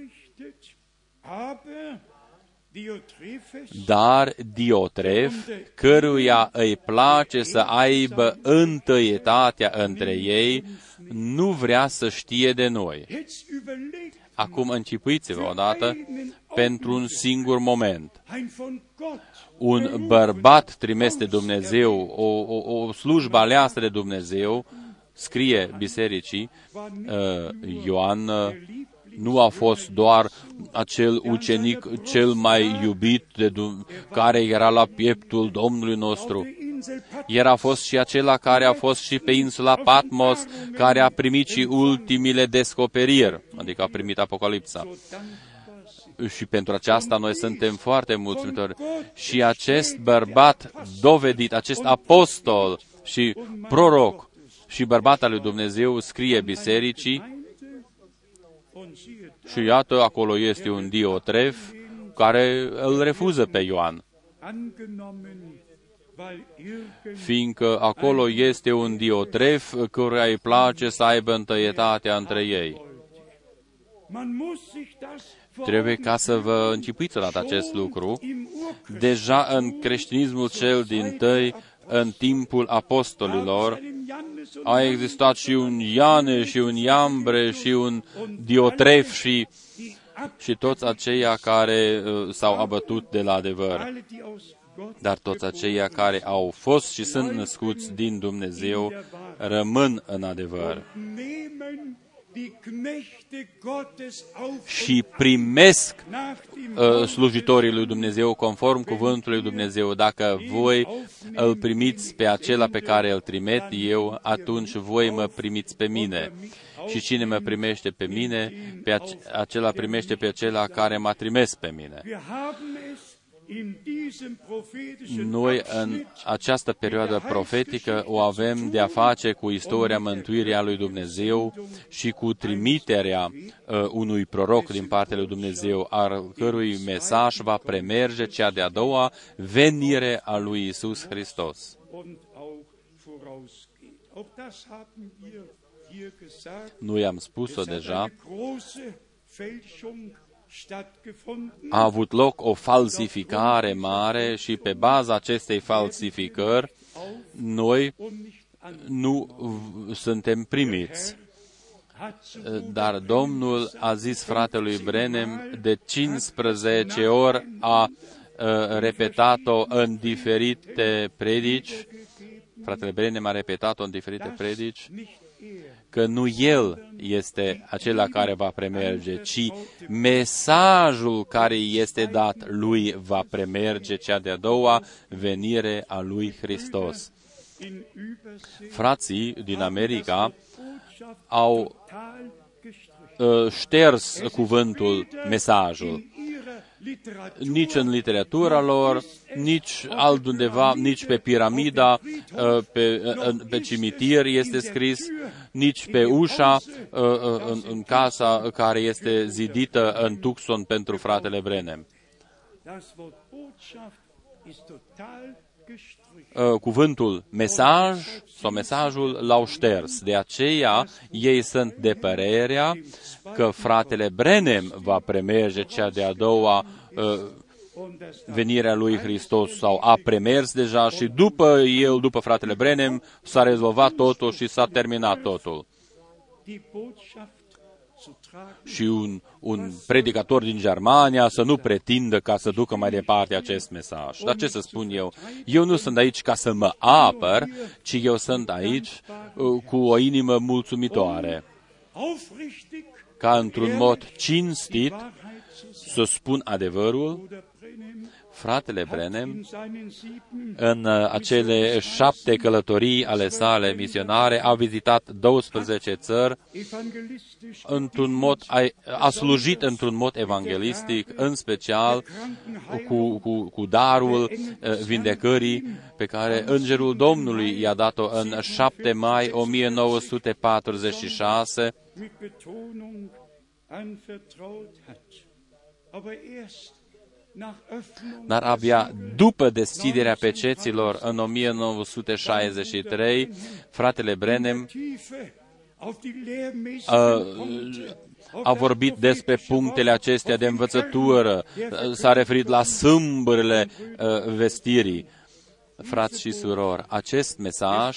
dar Diotref, căruia îi place să aibă întâietatea între ei, nu vrea să știe de noi. Acum încipuiți-vă odată pentru un singur moment. Un bărbat trimis de Dumnezeu, o, o, o slujbă aleasă de Dumnezeu, scrie bisericii, uh, Ioan uh, nu a fost doar acel ucenic cel mai iubit de care era la pieptul Domnului nostru. El a fost și acela care a fost și pe insula Patmos, care a primit și ultimile descoperiri, adică a primit Apocalipsa. Și pentru aceasta noi suntem foarte mulțumitori. Și acest bărbat dovedit, acest apostol și proroc și bărbat al lui Dumnezeu scrie bisericii și iată, acolo este un diotref care îl refuză pe Ioan. Fiindcă acolo este un diotref căruia îi place să aibă întâietatea între ei. Trebuie ca să vă închipuiți la acest lucru. Deja în creștinismul cel din tăi, în timpul apostolilor, a existat și un Iane și un Iambre și un Diotref și, și toți aceia care uh, s-au abătut de la adevăr. Dar toți aceia care au fost și sunt născuți din Dumnezeu rămân în adevăr și primesc uh, slujitorii lui Dumnezeu conform cuvântului lui Dumnezeu. Dacă voi îl primiți pe acela pe care îl trimit eu, atunci voi mă primiți pe mine. Și cine mă primește pe mine, pe acela primește pe acela care m-a trimis pe mine. Noi, în această perioadă profetică, o avem de a face cu istoria mântuirii a lui Dumnezeu și cu trimiterea uh, unui proroc din partea lui Dumnezeu, al cărui mesaj va premerge cea de-a doua venire a lui Isus Hristos. Noi am spus-o deja, a avut loc o falsificare mare și pe baza acestei falsificări noi nu suntem primiți. Dar Domnul a zis fratelui Brenem de 15 ori a repetat-o în diferite predici. Fratele Brenem a repetat-o în diferite dass predici, nicht er, că nu el este acela care va premerge, ci mesajul care este dat lui va premerge cea de-a doua venire a lui Hristos. in Übersee Frații din America Botschaft au total gestrichen. uh, șters cuvântul, mesajul. In ihrer Literatur Nici în literatura lor, nici altundeva, nici pe piramida, uh, pe, uh, pe cimitir este scris, nici pe ușa uh, uh, în, în casa care este zidită în Tucson pentru fratele Brenem. Das Wort Botschaft ist total gestrichen. uh, cuvântul mesaj sau mesajul l-au șters. De aceea ei sunt de părerea că fratele Brenem va premerge cea de-a doua uh, Und das venirea lui Hristos sau a premers deja și după el, după fratele Brenem, s-a rezolvat totul și s-a terminat totul. die Botschaft zu tragen. Și un, un predicator din Germania să nu pretindă ca să ducă mai departe acest mesaj. Dar ce să spun eu? Eu nu sunt aici ca să mă apăr, ci eu sunt aici uh, cu o inimă mulțumitoare, Aufrichtig ca într-un mod cinstit Wahrheit zu sagen. să spun adevărul. Bruder Brenhem Fratele in Brenem, seinen sieben în uh, acele șapte călătorii ale sale misionare, a vizitat 12 țări, evangelistisch într-un mod, a, a slujit într-un mod evanghelistic, în special cu, cu, cu darul uh, vindecării pe care Îngerul Domnului i-a dat-o în 7 mai 1946, dar abia după deschiderea peceților în 1963, fratele Brenem Tiefe auf die lehrmäßigen Uh, Punkte, auf a das vorbit despre prophetische punctele Wort, acestea auf de den învățătură, Kern der Uh, s-a referit la sâmbările uh, vestirii. Frați și surori, acest mesaj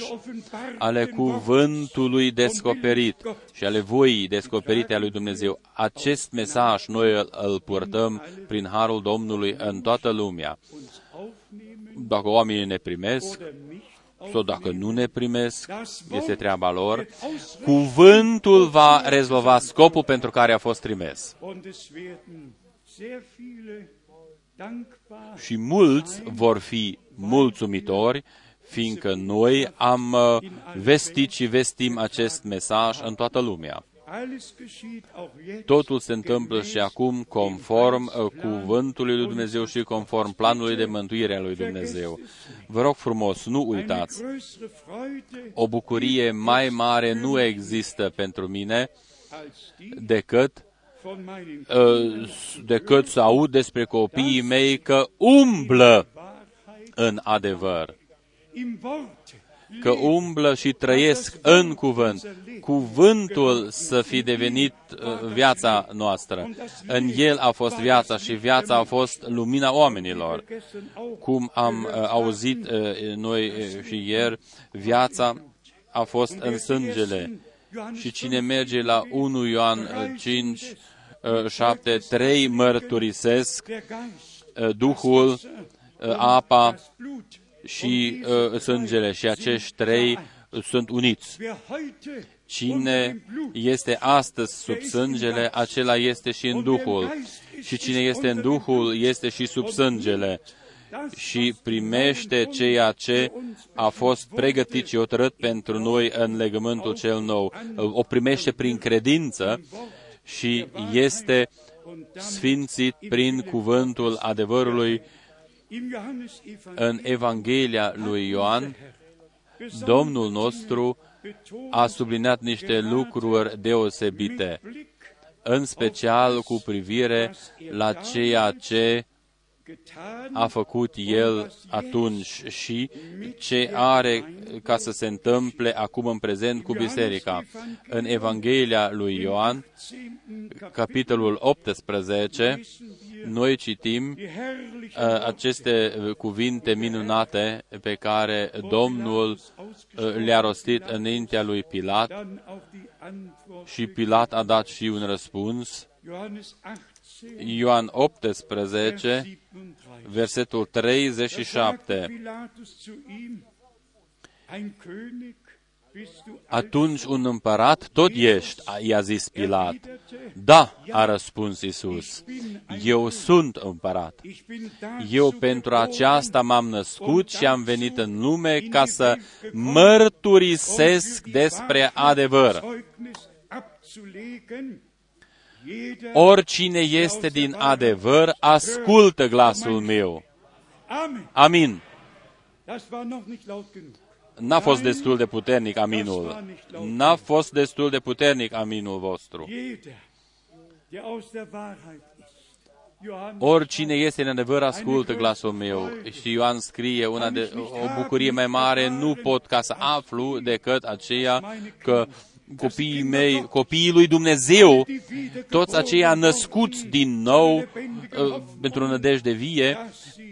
ale cuvântului descoperit și ale voii descoperite a lui Dumnezeu, acest mesaj noi îl, îl purtăm prin harul Domnului în toată lumea. Dacă oamenii ne primesc, oder nicht sau dacă nu ne primesc, este treaba lor, cuvântul va rezolva scopul pentru care a fost trimis. Und es werden sehr viele dankbar Și mulți vor fi mulțumitori, fiindcă noi am uh, vestit și vestim acest mesaj în toată lumea. Alles geschieht auch jetzt Totul se întâmplă și acum conform uh, cuvântului lui Dumnezeu și conform planului de mântuire a lui Dumnezeu. Vă rog frumos, nu eine uitați, größere Freude o bucurie mai mare nu există pentru mine als die decât von meinen uh, decât să aud despre copiii mei că umblă Wahrheit în adevăr, im Wort că umblă și trăiesc în cuvânt. Cuvântul să fi devenit uh, viața noastră. În el a fost viața și viața a fost lumina oamenilor. vergessen auch Cum am uh, auzit uh, noi uh, și ieri, viața a fost în sângele. Și cine merge la 1 Ioan uh, 5, uh, 7, 3 mărturisesc der Geist, uh, Duhul, uh, apa das Blut. și uh, sângele și acești trei uh, sunt uniți. Wer heute unter Cine dem Blut este astăzi sub sângele, acela este și în Duhul. Și cine este în Duhul, este și sub sângele. Și primește ceea ce a fost pregătit și hotărât pentru noi în legământul cel nou. O primește prin credință și este sfințit prin cuvântul adevărului im Johannesevangelium în Evanghelia lui Ioan, Domnul nostru a subliniat niște lucruri deosebite, în special cu privire la ceea ce getan a făcut El atunci și ce are ca să se întâmple acum în prezent cu biserica. În Evanghelia lui Ioan, capitolul 18, noi citim die herrliche uh, aceste cuvinte minunate pe care Domnul uh, le-a rostit înaintea lui Pilat dann auch die Antwort și Pilat a dat și un răspuns. Johannes 18 Ioan 18, 37 versetul Da sagte 37. Pilatus zu ihm Ein König bist du atunci un împărat tot ești, a- i-a zis Pilat. Da, a răspuns Isus, eu sunt împărat. Ich bin da Eu pentru aceasta m-am născut și am venit în lume ca să mărturisesc despre adevăr. Zeugnis abzulegen. Jeder Oricine este din adevăr, ascultă glasul meu. Amen. Amin. Das war noch nicht laut genug. N-a fost destul de puternic aminul. N-a fost destul de puternic aminul vostru. Jeder, der aus der Wahrheit ist. Johannes Oricine este în adevăr, ascultă glasul meu. Și Ioan scrie, una de, o bucurie mai mare nu pot ca să aflu decât aceea că copiii mei, copiii lui Dumnezeu, toți aceia născuți din nou uh, pentru nădejde vie,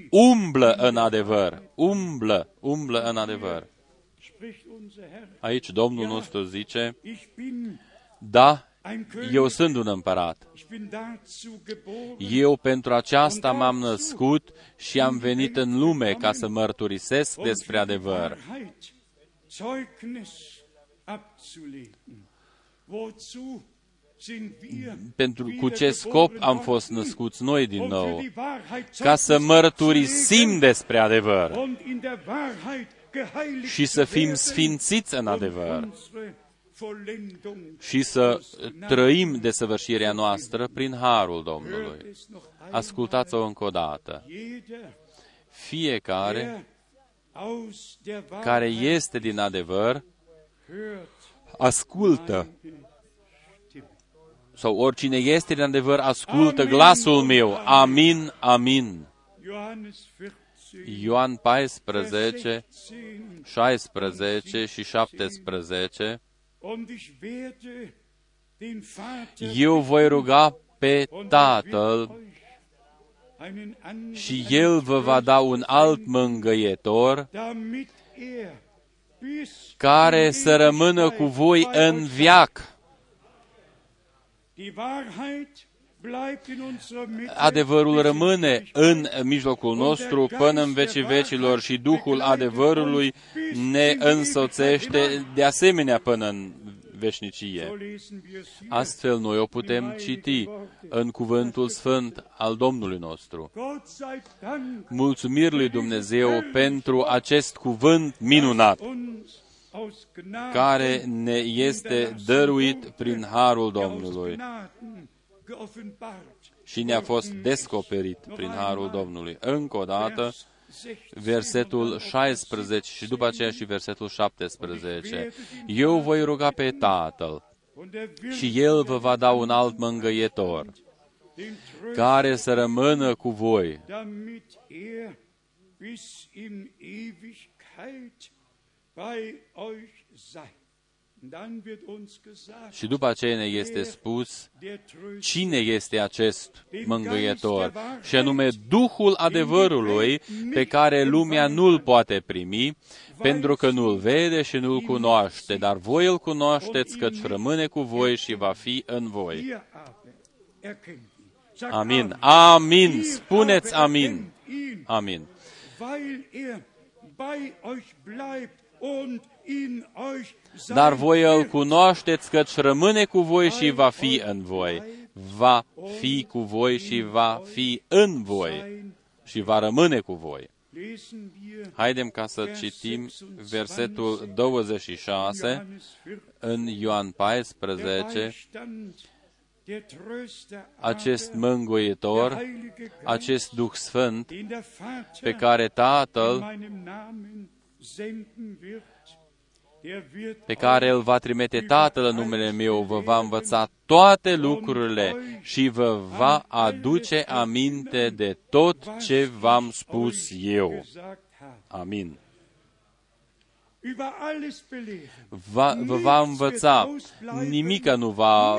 umblă în adevăr, umblă, umblă în adevăr. spricht unser Herr. Aici Domnul nostru zice, Ich bin da, ein König. eu sunt un împărat. Ich bin dazu geboren. Eu pentru aceasta m-am născut și am venit în lume ca să mărturisesc um despre für die adevăr. Wahrheit Zeugnis abzulegen. Wozu sind wir Pentru cu ce scop am fost născuți noi din um für nou? die Wahrheit Ca să Zeugnis mărturisim abzulegen despre adevăr und in der Wahrheit geheiligt și să zu fim werden sfințiți în und adevăr unsere Vollendung și să trăim desăvârșirea noastră prin harul Domnului. es noch ein. Ascultați-o încă o dată. Jeder, Fiecare der aus der care Wahrheit este din adevăr, hört, ascultă meine Stimme. sau oricine este din adevăr, ascultă glasul meu. Amin, amin. Johannes 14, Ioan 14, 16. 16 și 17. Und ich werde den Vater Eu voi ruga pe und er wird Tatăl euch einen anderen și El vă va da un alt mângăietor damit er bis care in să rămână cu voi Ewigkeit bei în euch viac. Die Wahrheit bleibt in unserer Mitte. Adevărul bis in rămâne Ewigkeit. în mijlocul nostru până în vecii vecilor și Duhul adevărului ne însoțește de asemenea până în veșnicie. So lesen wir es hier. Astfel noi o putem citi în cuvântul sfânt al Domnului nostru. Gott sei Dank, Mulțumiri lui Dumnezeu pentru acest cuvânt minunat uns aus Gnaden, care ne este dăruit prin harul aus Domnului Gnaden geoffenbart. și ne-a fost descoperit prin harul Domnului. Încă o dată, Vers 16. Versetul 16 și după aceea și versetul 17. Eu voi ruga pe Tatăl Und er wird și El vă va da un alt mângăietor den Tröster, care să rămână cu voi damit er bis in Ewigkeit bei euch sei. Și după aceea ne este spus der Tröster, cine este acest mângâietor, și anume Duhul adevărului pe care lumea nu-l poate primi, pentru că nu-l vede și nu-l cunoaște, dar voi îl cunoașteți căci rămâne cu voi și va fi în voi. ihr aber erkennt ihn. Sagt Amin. Amen. Amin. Ihr Spuneți aber amin. erkennt ihn, Amin. Weil er bei euch bleibt und in euch sein Dar voi îl wird. cunoașteți căci rămâne cu voi și va fi în voi. Va fi cu voi și va fi în voi Sein și va rămâne cu voi. lesen wir Haidem ca să citim versetul 26 Johannes 4, în Ioan 14, Beistand, der Tröster acest aber, mângâietor, der Heilige Geist, acest Duh Sfânt den der Vater pe care in Tatăl, meinem Namen senden wird, der wird pe care îl va trimite Tatăl în numele meu, vă va învăța toate lucrurile și vă va aduce aminte de tot ce v-am spus eu. gesagt habe. Amin. Über alles belehren. Va, vă va învăța, nimica nu va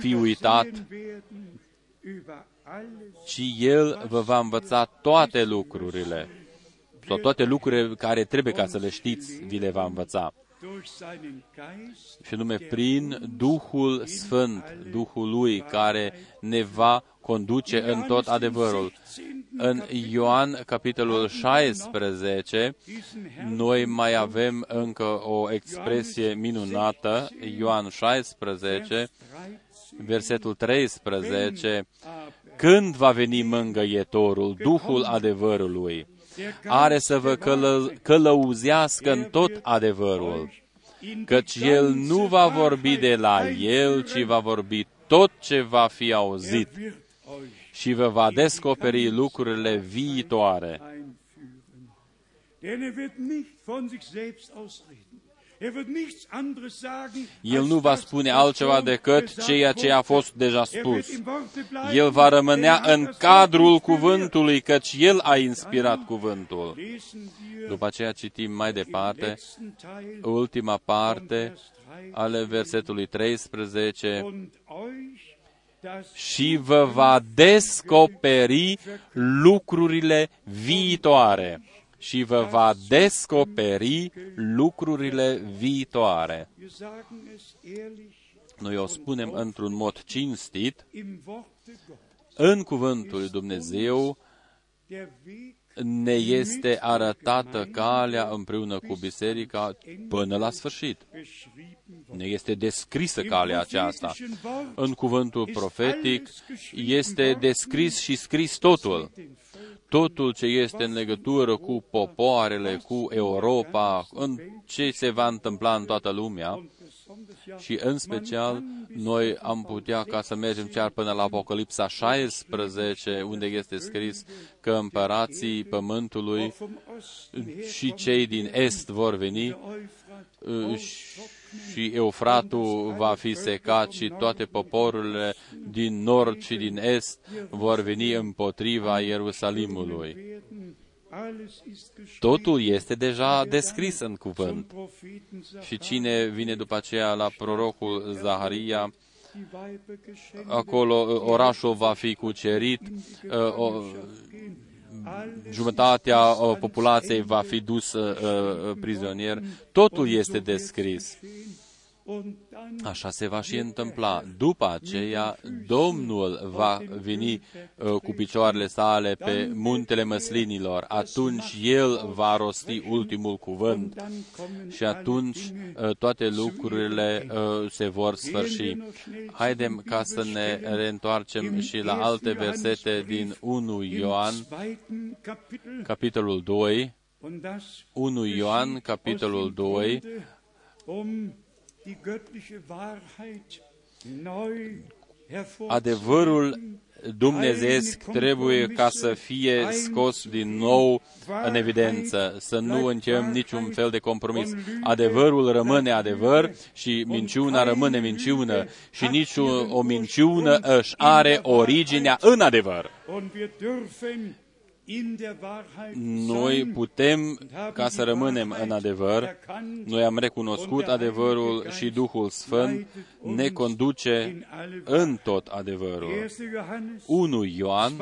fi uitat, werden. Über alles ci El vă va învăța toate lucrurile. Sau toate lucrurile care trebuie ca să le știți, vi le va învăța. Durch seinen Geist Și nume prin Duhul Sfânt, Duhul Lui, care ne va conduce în tot adevărul. În Ioan, capitolul 16, noi mai avem încă o expresie minunată, Ioan 16, versetul 13, când va veni mângăietorul, Duhul adevărului, are să vă călă, călăuzească în tot adevărul, căci El nu va vorbi de la El, ci va vorbi tot ce va fi auzit și vă va descoperi lucrurile viitoare. El nu va spune altceva decât ceea ce a fost deja spus. El va rămânea în cadrul cuvântului, căci El a inspirat cuvântul. După aceea citim mai departe ultima parte ale versetului 13 și vă va descoperi lucrurile viitoare. Și vă va descoperi lucrurile viitoare. Noi o spunem într-un mod cinstit, în cuvântul lui Dumnezeu ne este arătată calea împreună cu biserica până la sfârșit. Ne este descrisă calea aceasta. În cuvântul profetic este descris și scris totul. Totul ce este în legătură cu popoarele, cu Europa, în ce se va întâmpla în toată lumea, și în special noi am putea ca să mergem chiar până la Apocalipsa 16, unde este scris că împărații pământului și cei din Est vor veni și Eufratul va fi secat și toate poporurile din Nord și din Est vor veni împotriva Ierusalimului. Totul este deja descris în cuvânt. Și cine vine după aceea la prorocul Zaharia, acolo orașul va fi cucerit, o, jumătatea populației va fi dus prizonier. Totul este descris. Așa se va și întâmpla. După aceea, Domnul va veni uh, cu picioarele sale pe muntele măslinilor. Atunci El va rosti ultimul cuvânt și atunci uh, toate lucrurile uh, se vor sfârși. Haidem ca să ne reîntoarcem și la alte versete din 1 Ioan, capitolul 2. 1 Ioan, capitolul 2, adevărul dumnezeesc trebuie ca să fie scos din nou în evidență, să nu încheiem niciun fel de compromis. Adevărul rămâne adevăr și minciuna rămâne minciună și nici o minciună își are originea în adevăr. Noi putem ca să rămânem în adevăr, noi am recunoscut adevărul și Duhul Sfânt ne conduce în tot adevărul. 1 Ioan,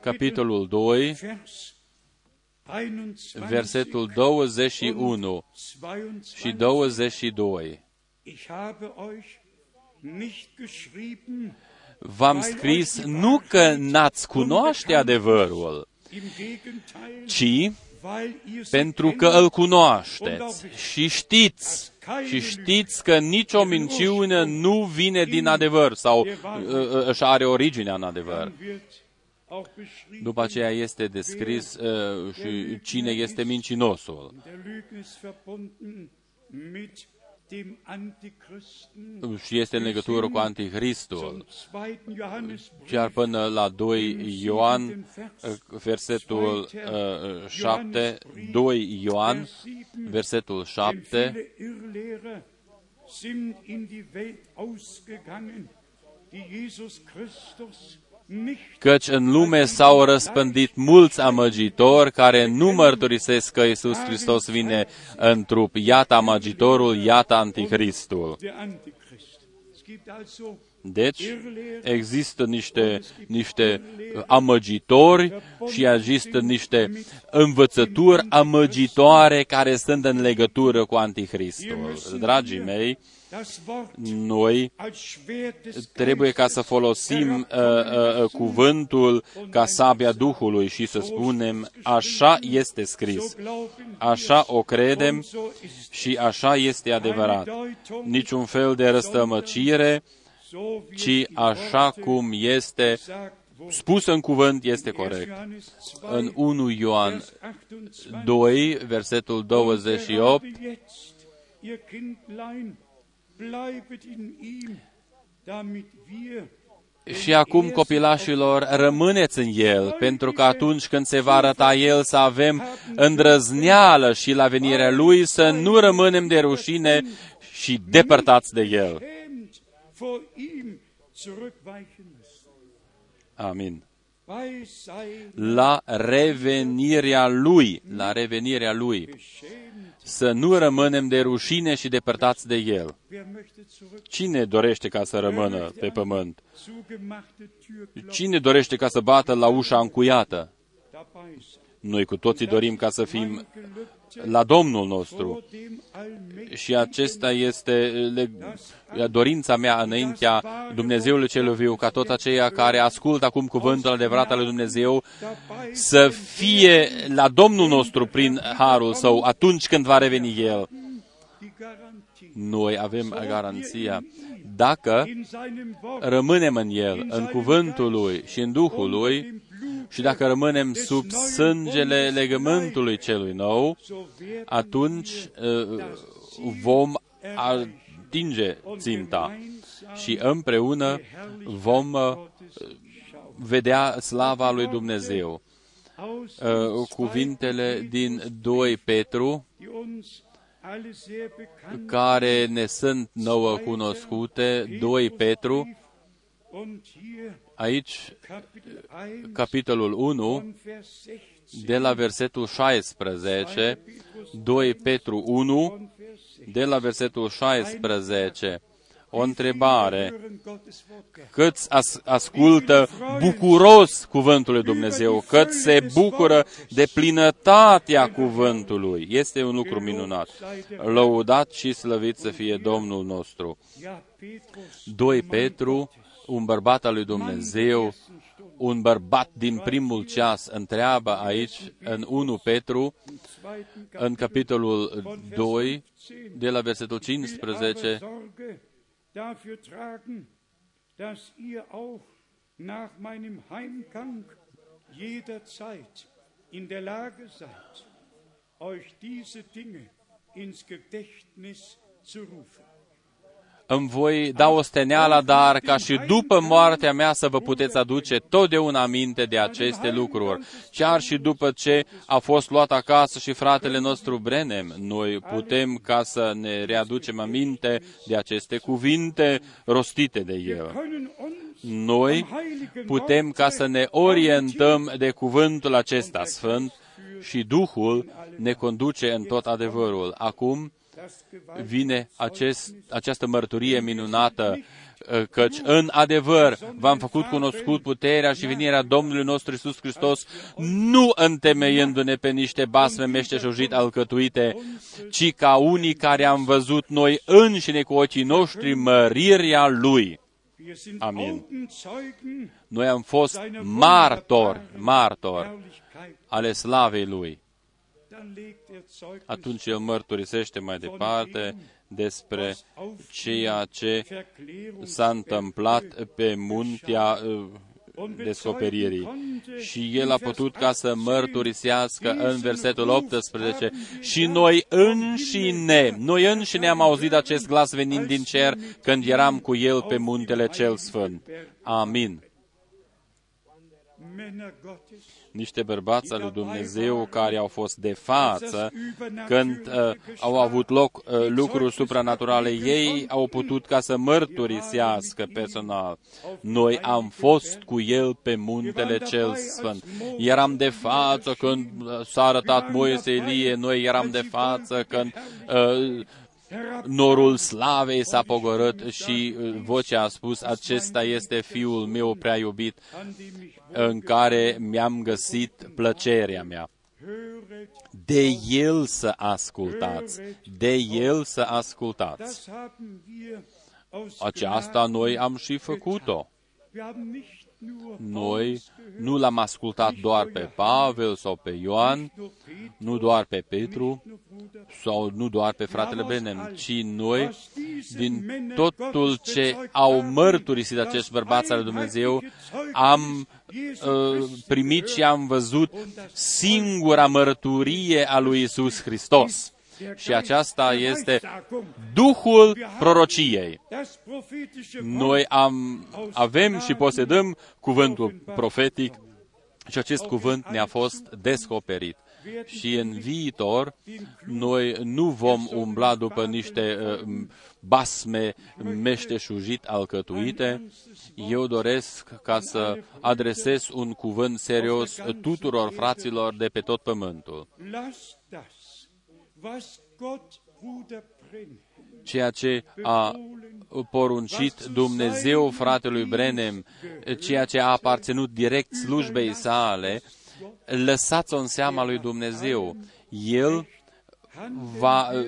capitolul 2, versetul 21 și 22. V-am scris nu că n-ați cunoaște adevărul, ci pentru că îl cunoașteți. și știți și știți că nicio minciună nu vine din adevăr sau uh, uh, își are originea în adevăr. După aceea este descris uh, și cine este mincinosul și este în legătură cu Anticristul. Chiar până la 2 Ioan, versetul 7, 2 Ioan, versetul 7, sind in die Welt ausgegangen, die Jesus Christus căci în lume s-au răspândit mulți amăgitori care nu mărturisesc că Isus Hristos vine în trup. Iată amăgitorul, iată anticristul. Deci, există niște, niște amăgitori și există niște învățături amăgitoare care sunt în legătură cu anticristul. Dragii mei, das Wort Noi als Schwert des trebuie ca să folosim uh, uh, uh, cuvântul ca sabia Duhului și să spunem, așa este scris, So glauben așa o credem und so ist și așa este adevărat. Niciun fel de răstămăcire, so wie ci die așa Worte cum este sagt, wo spus în cuvânt este 1. corect. Johannes 2, În 1 Ioan Vers 28, 2, versetul 28, Și acum, copilașilor, rămâneți în El, pentru că atunci când se va arăta El să avem îndrăzneală și la venirea Lui să nu rămânem de rușine și depărtați de El. schämt vor ihm zurückweichen müssen. Amin. Bei sein La revenirea Lui, la revenirea Lui, beschämt. Să nu rămânem de rușine și depărtați de El. Wer möchte zurück? Cine dorește ca să rămână pe pământ? Zugemachte Türglocke Cine dorește ca să bată la ușa încuiată? dabei sein. Noi cu toții dorim ca să fim Gelübde la Domnul nostru. vor dem Allmächtigen Și acesta este le, dorința mea înaintea Dumnezeului celui viu, ca tot aceia care ascultă acum cuvântul adevărat al lui Dumnezeu dabei să fie la Domnul nostru prin harul său atunci când va reveni El. die Garantie. Noi avem garanția. Dacă In seinem Wort rămânem în El, în cuvântul Lui și în Duhul Lui, și dacă rămânem sub sângele legământului celui nou, so werden atunci uh, vom atinge ținta și împreună vom uh, vedea slava lui Dumnezeu. aus Uh, Cuvintele din 2 Petru, die uns alle sehr bekannt care ne sunt nouă cunoscute, 2 Petru, und hier aici Kapitel 1 capitolul 1, und Vers 16 de la versetul 16, 2 Petru 1, und Vers 16 de la versetul 16, o întrebare. hören Gottes Wort gern. Câți as- ascultă bucuros cuvântul lui Dumnezeu, cât se bucură de plinătatea cuvântului. Este un lucru minunat. Lăudat și slăvit să fie Domnul nostru. Ja, Petrus, 2 Petru, un bărbat al lui Dumnezeu, un bărbat din primul ceas, întreabă aici, în 1 Petru, zweiten în capitolul 2, 10, de la versetul will aber 15, Sorge dafür tragen, dass ihr auch nach meinem Heimgang jederzeit in der Lage seid, euch diese Dinge ins Gedächtnis zu rufen. Îmi voi da o steneală, dar ca și după moartea mea să vă puteți aduce totdeauna aminte de aceste lucruri. Chiar și după ce a fost luat acasă și fratele nostru Brenem, noi putem ca să ne readucem aminte de aceste cuvinte rostite de el. Können uns Noi putem ca să ne orientăm de cuvântul acesta sfânt și Duhul ne conduce în tot adevărul. Acum das Gewalt vine acest, această mărturie minunată, uh, căci în adevăr v-am făcut cunoscut puterea și venirea Domnului nostru Isus Hristos, nu întemeiându-ne pe niște basme meșteșugit alcătuite, ci ca unii care am văzut noi înșine cu ochii noștri mărirea Lui. Wir sind Amen. Augenzeugen Noi am fost martori, martori Herrlichkeit. ale slavei Lui. Atunci el mărturisește mai departe despre ceea ce Verklärung s-a întâmplat pe muntea uh, descoperirii. Și el a putut ca să mărturisească în versetul 18 și noi înșine, noi înșine am auzit acest glas venind din cer când eram cu el pe muntele cel sfânt. Amin. Männer Gottes, Niște bărbați al lui Dumnezeu care au fost de față când uh, au avut loc uh, lucruri supranaturale, ei au putut ca să mărturisească personal. Noi am fost cu el pe muntele cel sfânt. Eram de față când uh, s-a arătat Moise Elie, noi eram de față când uh, norul slavei s-a pogorât și uh, vocea a spus, acesta este fiul meu prea iubit, an dem ich în care mi-am găsit plăcerea mea. höret, De El să ascultați, de El să ascultați. das haben wir aus Aceasta Gnaden noi am și făcut-o. Wir haben nicht nur Noi Paulus nu l-am ascultat doar pe Pavel sau pe Ioan, gehört, nur Petrus, nu doar pe Petru nur Bruder, sau nu doar pe fratele Benem, ci noi, was diese din Männer totul Gottes ce bezeugt au haben, mărturisit das acești bărbați al lui Dumnezeu, einheitliche Zeugnis am Jesu uh, Christi primit și gehört. am văzut singura mărturie a lui Isus Hristos. Și aceasta este Duhul prorociei. Das prophetische Noi am, avem și posedăm cuvântul profetic și acest cuvânt ne-a fost descoperit. Și în viitor, noi nu vom umbla după niște uh, basme meșteșugit alcătuite. Eu doresc ca să adresez un cuvânt serios tuturor fraților de pe tot pământul. Ceea ce a poruncit Dumnezeu fratelui Brenem, ceea ce a aparținut direct slujbei sale, lăsați-o în seama lui Dumnezeu. El va uh,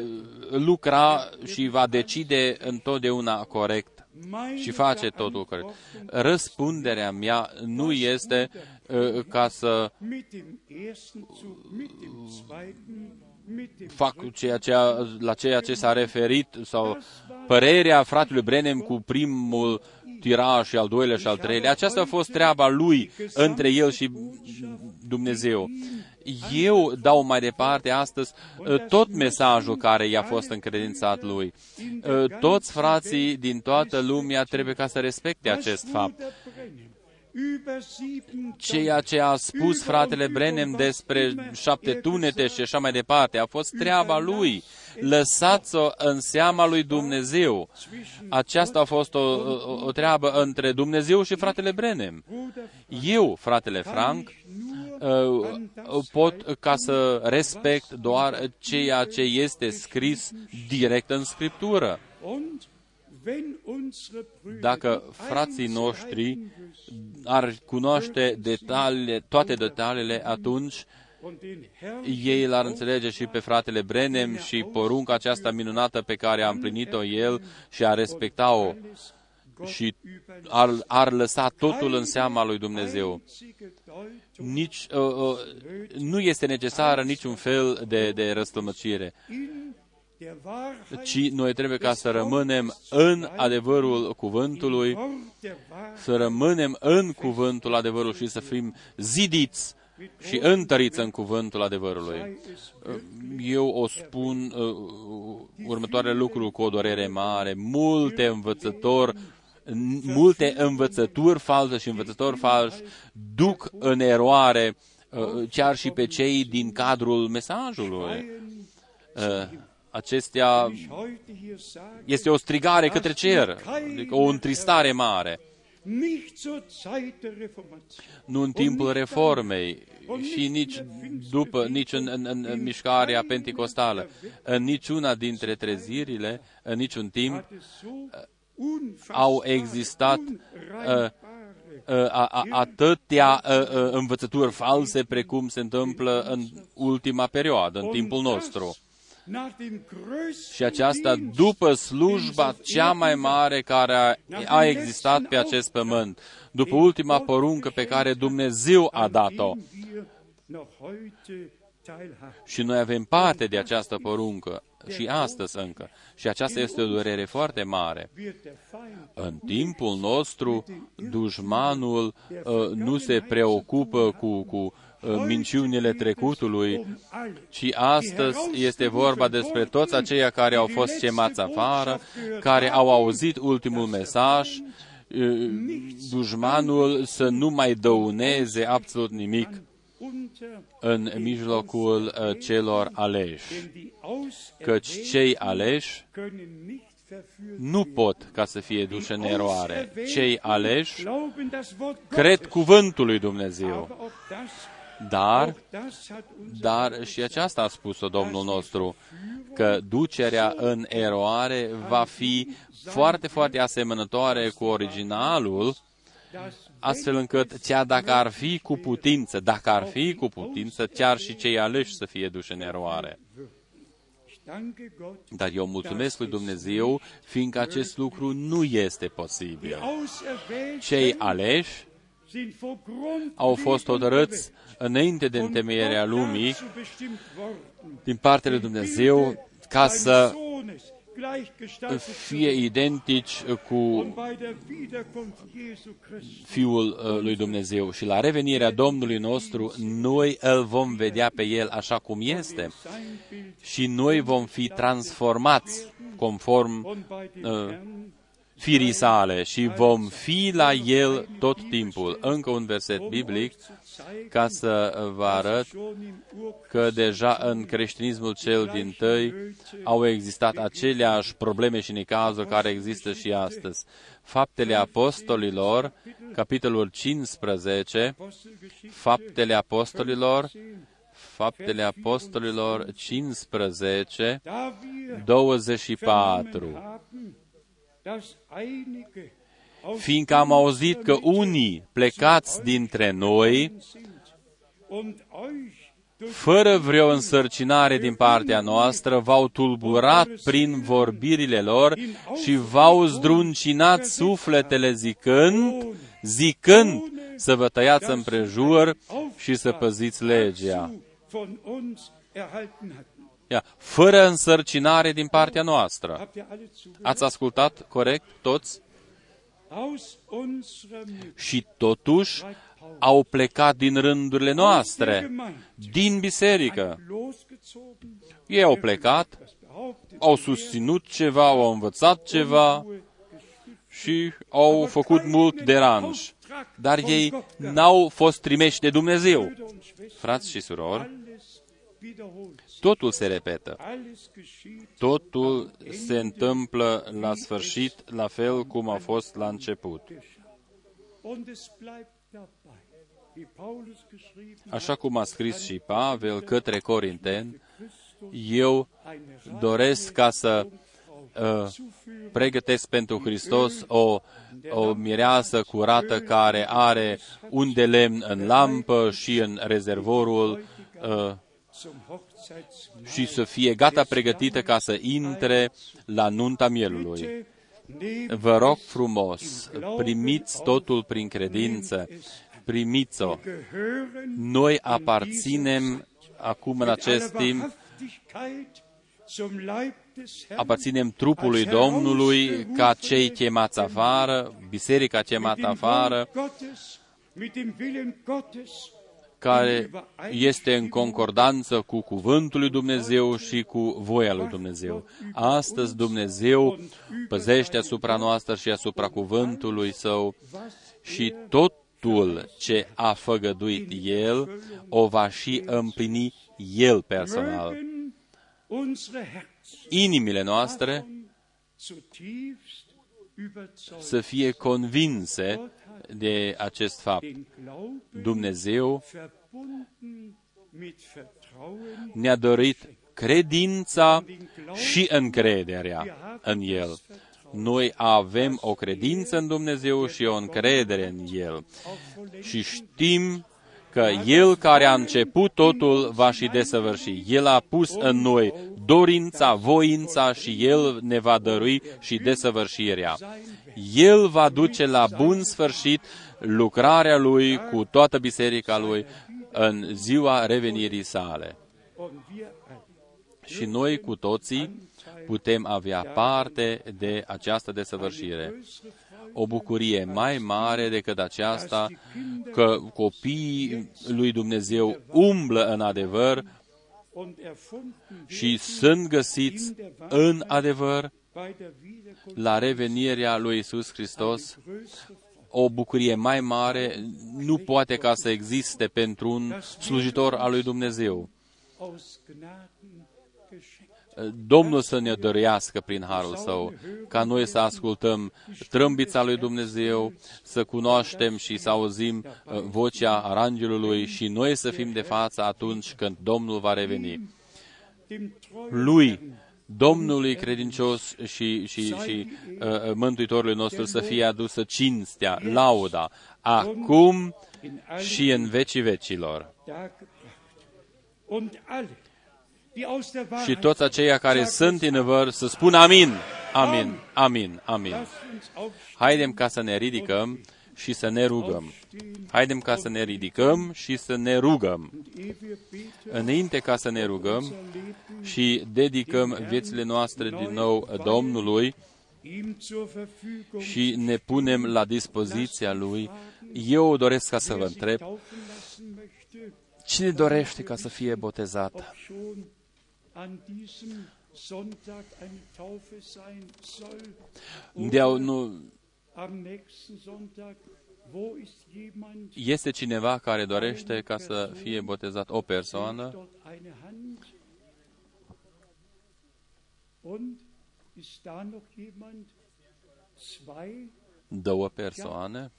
lucra și va decide întotdeauna corect și face totul corect. Răspunderea mea nu este uh, ca să mit dem ersten Zug, mit dem zweiten, mit dem fac ceea ce a, la ceea ce s-a referit sau părerea fratelui Brenem cu primul tiraj și al doilea și al treilea. Aceasta a fost treaba lui între el și Dumnezeu. Eu dau mai departe astăzi uh, tot mesajul care i-a fost încredințat lui. Uh, Toți frații din toată lumea trebuie ca să respecte acest fapt. Bruder Brenn über sieben Ceea ce a spus fratele Brenem despre șapte tunete și așa mai departe a fost treaba lui. Lăsați-o în seama lui Dumnezeu. Aceasta a fost o, o, o treabă între Dumnezeu și fratele Brenem. Eu, fratele Frank, uh, pot ca să respect doar ceea ce este scris direct în Scriptură. Dacă die frații Einzelheiten noștri wüssten ar cunoaște detaliile, toate detaliile, atunci und den Herrn ei l-ar înțelege și pe fratele Brenem și porunca aceasta minunată pe care a împlinit-o el și a respecta-o și ar, ar lăsa totul în seama lui Dumnezeu. einzige Deutung Nici, uh, uh, nu este necesară niciun fel de, de răstămăcire, in der Wahrheit, ci noi trebuie ca să rămânem în adevărul cuvântului, Wort der Wahrheit, să rămânem în cuvântul adevărului și să fim zidiți și întăriți în cuvântul adevărului. sei es Eu o spun uh, următoarele lucruri cu o dorere mare. Multe învățători, multe învățături false și învățători falși duc în eroare uh, chiar și pe cei din cadrul mesajului. Uh, acestea ich heute hier sage, este o strigare către cer, adică o întristare mare. nicht zur Zeit der Reformation. nu în timpul reformei și nici după, nici în, în, în, în mișcarea pentecostală, în niciuna dintre trezirile, în niciun timp, Hat es so unfassbar au existat uh, unreinbare uh, a, a, atâtea uh, uh, învățături false precum se întâmplă în ultima perioadă, în timpul nostru. Nach dem größten Și aceasta Dienst, după slujba cea mai mare care a, a existat pe acest pământ, după ultima poruncă pe care Dumnezeu a dat-o. dem wir noch heute teilhaben. Și noi avem parte de această poruncă și astăzi încă. Și aceasta este o durere foarte mare. Wird der Feind În timpul nostru, dușmanul uh, nu se preocupă cu, cu uh, minciunile trecutului, um alle, ci astăzi este vorba despre toți aceia care au fost chemați afară, care au auzit ultimul mesaj, uh, dușmanul să nu mai dăuneze absolut nimic unter în mijlocul uh, celor aleși. denn die Căci Auserwählten cei aleși können nicht verführt nu pot ca să fie duși în eroare. Cei aleși glauben das Wort cred Gottes. cuvântul lui Dumnezeu, Aber auch das, dar, auch das hat unser dar și aceasta a spus-o Domnul nostru, că ducerea în eroare va fi foarte, foarte asemănătoare cu originalul astfel încât chiar dacă ar fi cu putință, dacă ar fi cu putință, chiar și cei aleși să fie duși în eroare. Dar eu mulțumesc lui Dumnezeu, fiindcă acest lucru nu este posibil. Cei aleși au fost hotărâți înainte de întemeierea lumii din partea lui Dumnezeu ca să fie identici cu Fiul uh, lui Dumnezeu. Și la revenirea Domnului nostru, noi îl vom vedea pe El așa cum este. Și noi vom fi transformați conform uh, firii sale. Și vom fi la El tot timpul. Încă un verset biblic ca să vă arăt că deja în creștinismul cel din tăi au existat aceleași probleme și necazuri care există și astăzi. Faptele Apostolilor, capitolul 15, Faptele Apostolilor, Faptele Apostolilor 15, 24 fiindcă am auzit că unii plecați dintre noi, fără vreo însărcinare din partea noastră, v-au tulburat prin vorbirile lor și v-au zdruncinat sufletele zicând, zicând să vă tăiați împrejur și să păziți legea. Ia, fără însărcinare din partea noastră. Ați ascultat corect toți? Și totuși au plecat din rândurile noastre, din biserică. Ei au plecat, au susținut ceva, au învățat ceva și au făcut mult deranj. Dar ei n-au fost trimeși de Dumnezeu. Frați și surori, totul se repetă. Totul se întâmplă la sfârșit, la fel cum a fost la început. Așa cum a scris și Pavel către Corinteni, eu doresc ca să uh, pregătesc pentru Hristos o, o mireasă curată care are un de lemn în lampă și în rezervorul uh, și să fie gata pregătită ca să intre la nunta mielului. Vă rog frumos, primiți totul prin credință, primiți-o. Noi aparținem acum în acest timp, aparținem trupului Domnului ca cei chemați afară, biserica chemată afară, care este în concordanță cu cuvântul lui Dumnezeu și cu voia lui Dumnezeu. Astăzi Dumnezeu păzește asupra noastră și asupra cuvântului său și totul ce a făgăduit El o va și împlini El personal. Inimile noastre să fie convinse de acest fapt. Dumnezeu ne-a dorit credința și încrederea în El. Noi avem o credință în Dumnezeu și o încredere în El. Și știm că El care a început totul va și desăvârși. El a pus în noi dorința, voința și El ne va dărui și desăvârșirea. El va duce la bun sfârșit lucrarea Lui cu toată biserica Lui în ziua revenirii sale. Și noi cu toții putem avea parte de această desăvârșire o bucurie mai mare decât aceasta că copiii lui Dumnezeu umblă în adevăr și sunt găsiți în adevăr la revenirea lui Isus Hristos, o bucurie mai mare nu poate ca să existe pentru un slujitor al lui Dumnezeu. Domnul să ne dăruiască prin harul său, ca noi să ascultăm trâmbița lui Dumnezeu, să cunoaștem și să auzim uh, vocea arangelului și noi să fim de față atunci când Domnul va reveni. Lui, Domnului credincios și, și, și uh, Mântuitorului nostru să fie adusă cinstea, lauda, acum și în vecii vecilor. Și toți aceia care sunt în văr să spună amin, amin, amin, amin. Haidem ca să ne ridicăm și să ne rugăm. Haidem ca să ne ridicăm și să ne rugăm. Înainte ca să ne rugăm și dedicăm viețile noastre din nou Domnului și ne punem la dispoziția Lui, eu doresc ca să vă întreb, cine dorește ca să fie botezat? De nu, este cineva care dorește ca să fie botezat o persoană? Două persoane?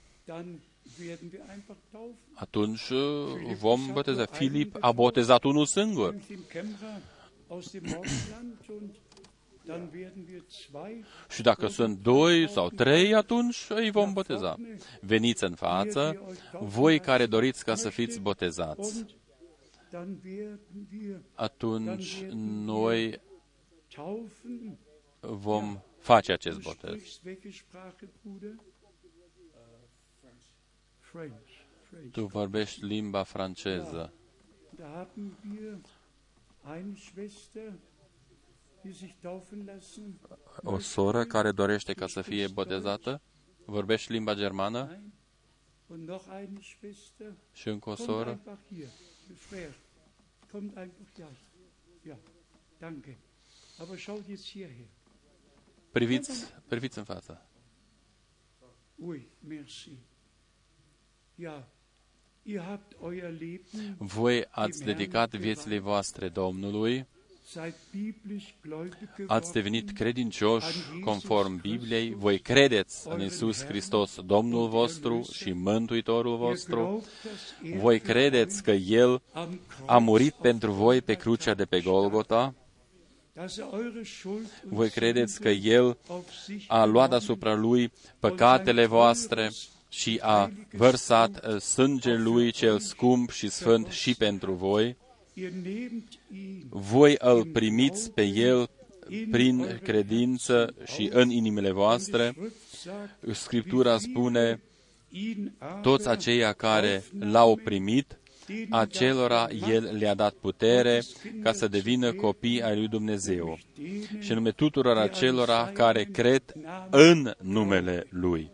Atunci uh, vom boteza. Filip a botezat unul singur. Și dacă sunt doi sau trei, atunci îi vom boteza. Veniți în față, voi care doriți ca să fiți botezați. Atunci noi vom face acest botez. Tu vorbești limba franceză o soră care dorește ca să fie botezată, vorbește limba germană? Și încă o soră. Priviți, priviți în față. Voi ați dedicat viețile voastre Domnului. Ați devenit credincioși conform Bibliei, voi credeți în Isus Hristos, Domnul vostru și Mântuitorul vostru, voi credeți că El a murit pentru voi pe crucea de pe Golgota, voi credeți că El a luat asupra Lui păcatele voastre și a vărsat uh, sângele Lui cel scump și sfânt și pentru voi, voi îl primiți pe El prin credință și în inimile voastre. Scriptura spune, toți aceia care l-au primit, acelora El le-a dat putere ca să devină copii ai lui Dumnezeu. Și nume tuturor acelora care cred în numele Lui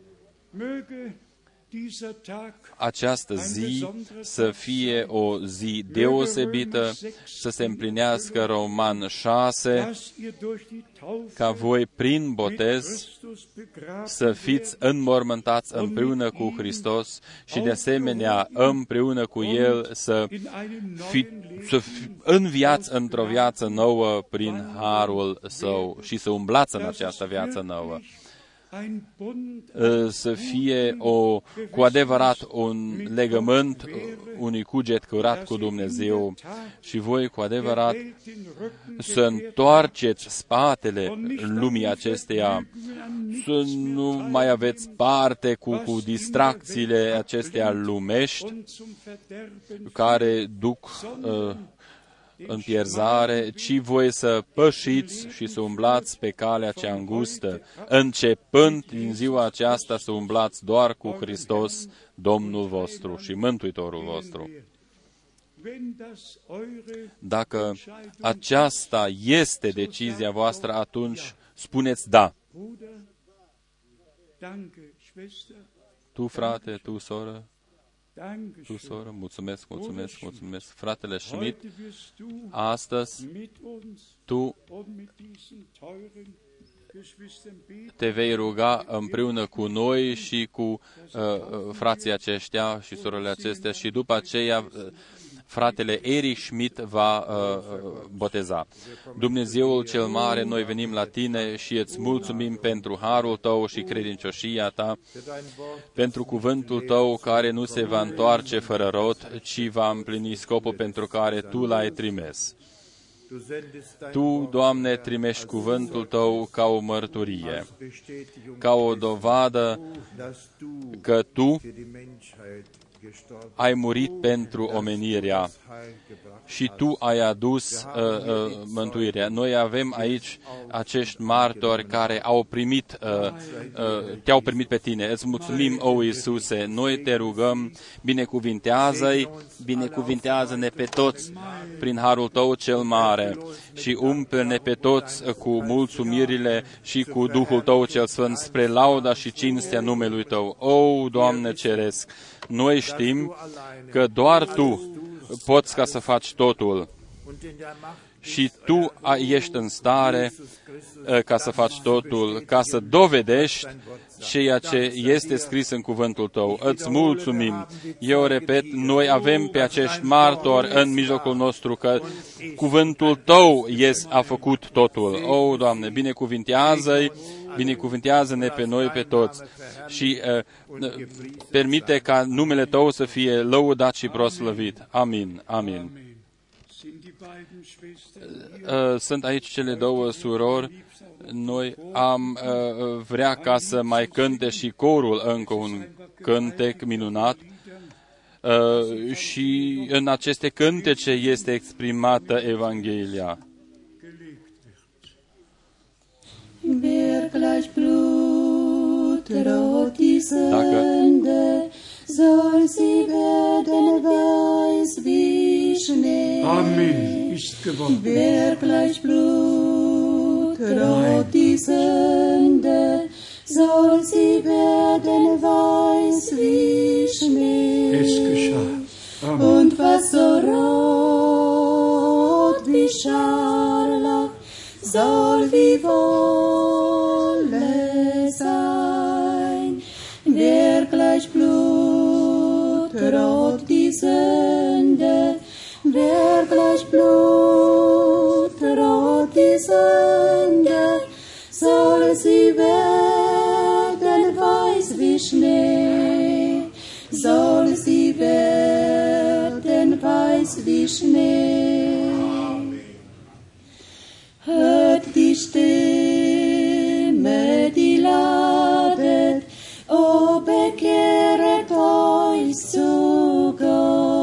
această zi să fie o zi deosebită, să se împlinească Roman 6, ca voi prin botez să fiți înmormântați împreună cu Hristos și de asemenea împreună cu El să, fi, să fi, înviați într-o viață nouă prin harul Său și să umblați în această viață nouă să fie o, cu adevărat un legământ, unui cuget curat cu Dumnezeu. Și voi cu adevărat să întoarceți spatele lumii acesteia, să nu mai aveți parte cu, cu distracțiile acestea lumești care duc uh, în pierzare, ci voi să pășiți și să umblați pe calea cea îngustă, începând din ziua aceasta să umblați doar cu Hristos, Domnul vostru și Mântuitorul vostru. Dacă aceasta este decizia voastră, atunci spuneți da. Tu, frate, tu, soră, tu, soră, mulțumesc, mulțumesc, mulțumesc. Fratele Schmidt, astăzi tu te vei ruga împreună cu noi și cu uh, uh frații aceștia și sorele acestea și după aceea uh, fratele Erich Schmidt va uh, boteza. Dumnezeul cel mare, noi venim la tine și îți mulțumim pentru harul tău și credincioșia ta, pentru cuvântul tău care nu se va întoarce fără rot, ci va împlini scopul pentru care tu l-ai trimis. Tu, Doamne, trimești cuvântul Tău ca o mărturie, ca o dovadă că Tu ai murit pentru omenirea și Tu ai adus uh, uh, mântuirea. Noi avem aici acești martori care au primit, uh, uh, te-au primit pe tine. Îți mulțumim, o Iisuse. Noi te rugăm, binecuvintează-i, binecuvintează-ne pe toți prin harul Tău cel mare și umple-ne pe toți cu mulțumirile și cu Duhul Tău cel Sfânt spre lauda și cinstea numelui Tău. O, Doamne Ceresc, noi știm că doar Tu poți ca să faci totul și tu ești în stare ca să faci totul, ca să dovedești ceea ce este scris în cuvântul tău. Îți mulțumim. Eu repet, noi avem pe acești martori în mijlocul nostru că cuvântul tău yes, a făcut totul. O, oh, Doamne, binecuvintează-i, binecuvintează-ne pe noi, pe toți și uh, permite ca numele tău să fie lăudat și proslăvit. Amin. Amin. Sunt aici cele două surori. Noi am vrea ca să mai cânte și corul încă un cântec minunat. Și în aceste cântece este exprimată Evanghelia. Dacă soll sie werden weiß wie Schnee. Amen. Ist geworden. Wer gleich Blut rot die Sünde, soll sie werden weiß wie Schnee. Es geschah. Amen. Und was so rot wie Scharlach, soll wie Wolle sein. Wer gleich Blut rot die Sünde, wer gleich Blut rot die Sünde, soll sie werden weiß wie Schnee, soll sie werden weiß wie Schnee. Hört die Stimme, die ladet, o bekehret euch zu Gott.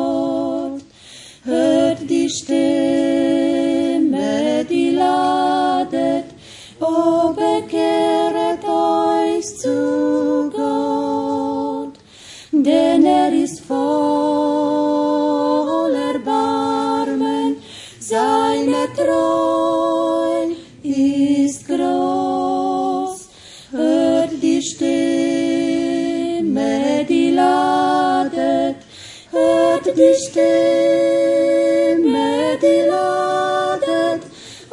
Stimme, die ladet,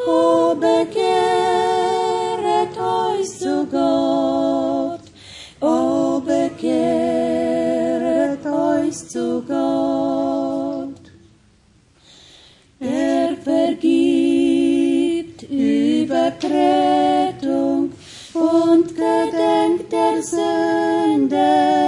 o bekehret euch zu Gott, o bekehret euch zu Gott. Er vergibt Übertretung und gedenkt der Sünde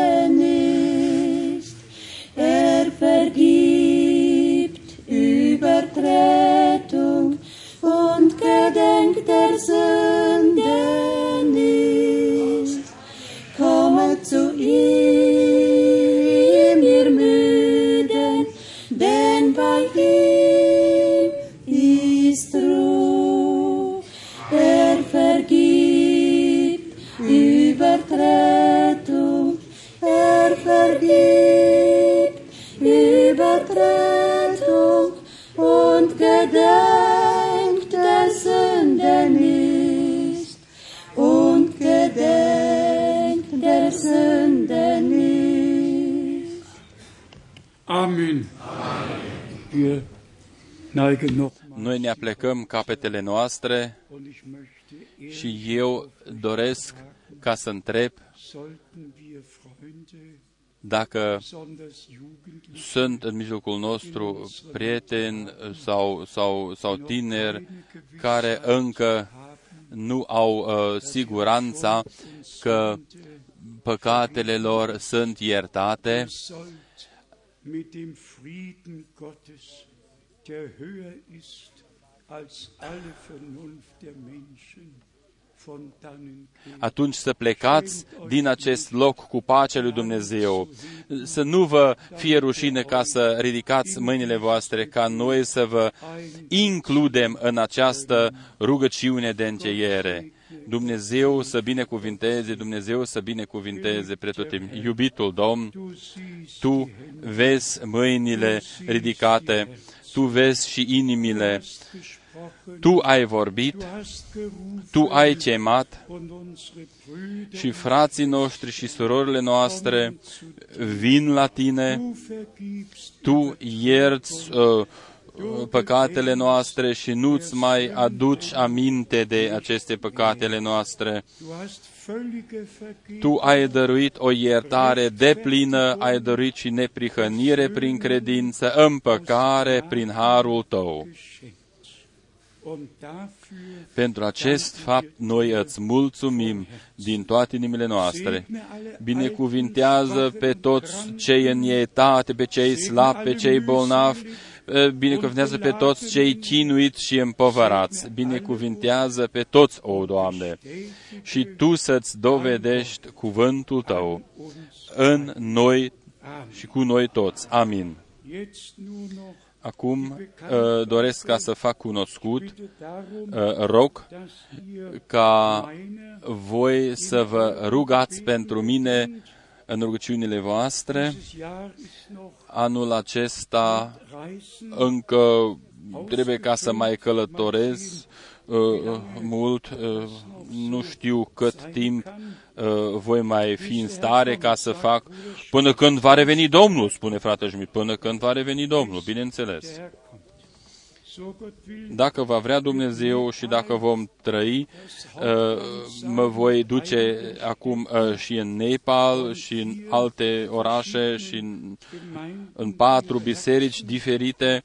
Noi ne aplecăm capetele noastre Und ich möchte și eu doresc ca să întreb sollten wir Freunde, dacă besonders Jugendliche, sunt în mijlocul nostru prieteni sau, sau, sau tineri care încă nu au uh, siguranța că păcatele lor sunt iertate, der höher ist als alle Vernunft der Menschen von dannen geht. atunci să plecați din acest loc cu pacea lui Dumnezeu. Să nu vă fie rușine ca să ridicați mâinile voastre, ca noi să vă includem în această rugăciune de încheiere. Dumnezeu să binecuvinteze, Dumnezeu să binecuvinteze pretutimi. Iubitul Domn, Du siehst Tu vezi mâinile ridicate, Tu vezi și inimile, gesprochen, Tu ai vorbit, du hast gerufen Tu ai chemat. Und unsere Brüder și frații noștri și surorile noastre vin la Tine, du vergibst Tu ierți uh, păcatele noastre și nu-ți mai aduci aminte de aceste păcatele noastre. Du hast völlige Vergebung Tu ai dăruit o iertare deplină, ai dăruit și neprihănire prin credință, împăcare prin harul Tău. geschenkt. Und dafür Pentru acest fapt noi îți mulțumim din toate inimile noastre. segne alle Binecuvintează pe toți cei în etate, pe cei slabi, pe cei bolnavi, eh, binecuvintează pe toți cei chinuiți și împovărați. Binecuvintează pe toți, o Doamne, și Tu să-ți dovedești cuvântul Tău uns. în noi Amen. și cu noi toți. Amin. Jetzt nur noch Acum eh, doresc ca să fac cunoscut, bitte darum, eh, rog dass ihr ca meine voi să vă rugați pentru mine în rugăciunile voastre. dieses Jahr ist noch Anul acesta Reisen încă trebuie ca să mai călătorez uh, uh, mult. Uh, nu știu cât timp uh, voi mai fi în stare ca să fac până când va reveni Domnul, spune fratele Schmidt, până când va reveni Domnul, bineînțeles. Dacă va vrea Dumnezeu și dacă vom trăi, uh, mă voi duce acum uh, și în Nepal și în alte orașe și în, Gemeinden în patru biserici diferite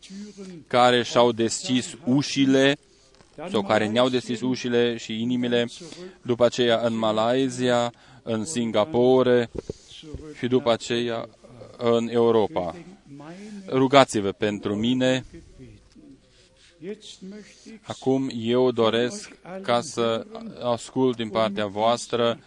care și-au deschis ușile sau care ne-au deschis ușile și inimile, după aceea în Malaysia, în Singapore și după aceea în Europa. meine Rugați-vă pentru mine. Acum eu doresc ca să ascult din partea voastră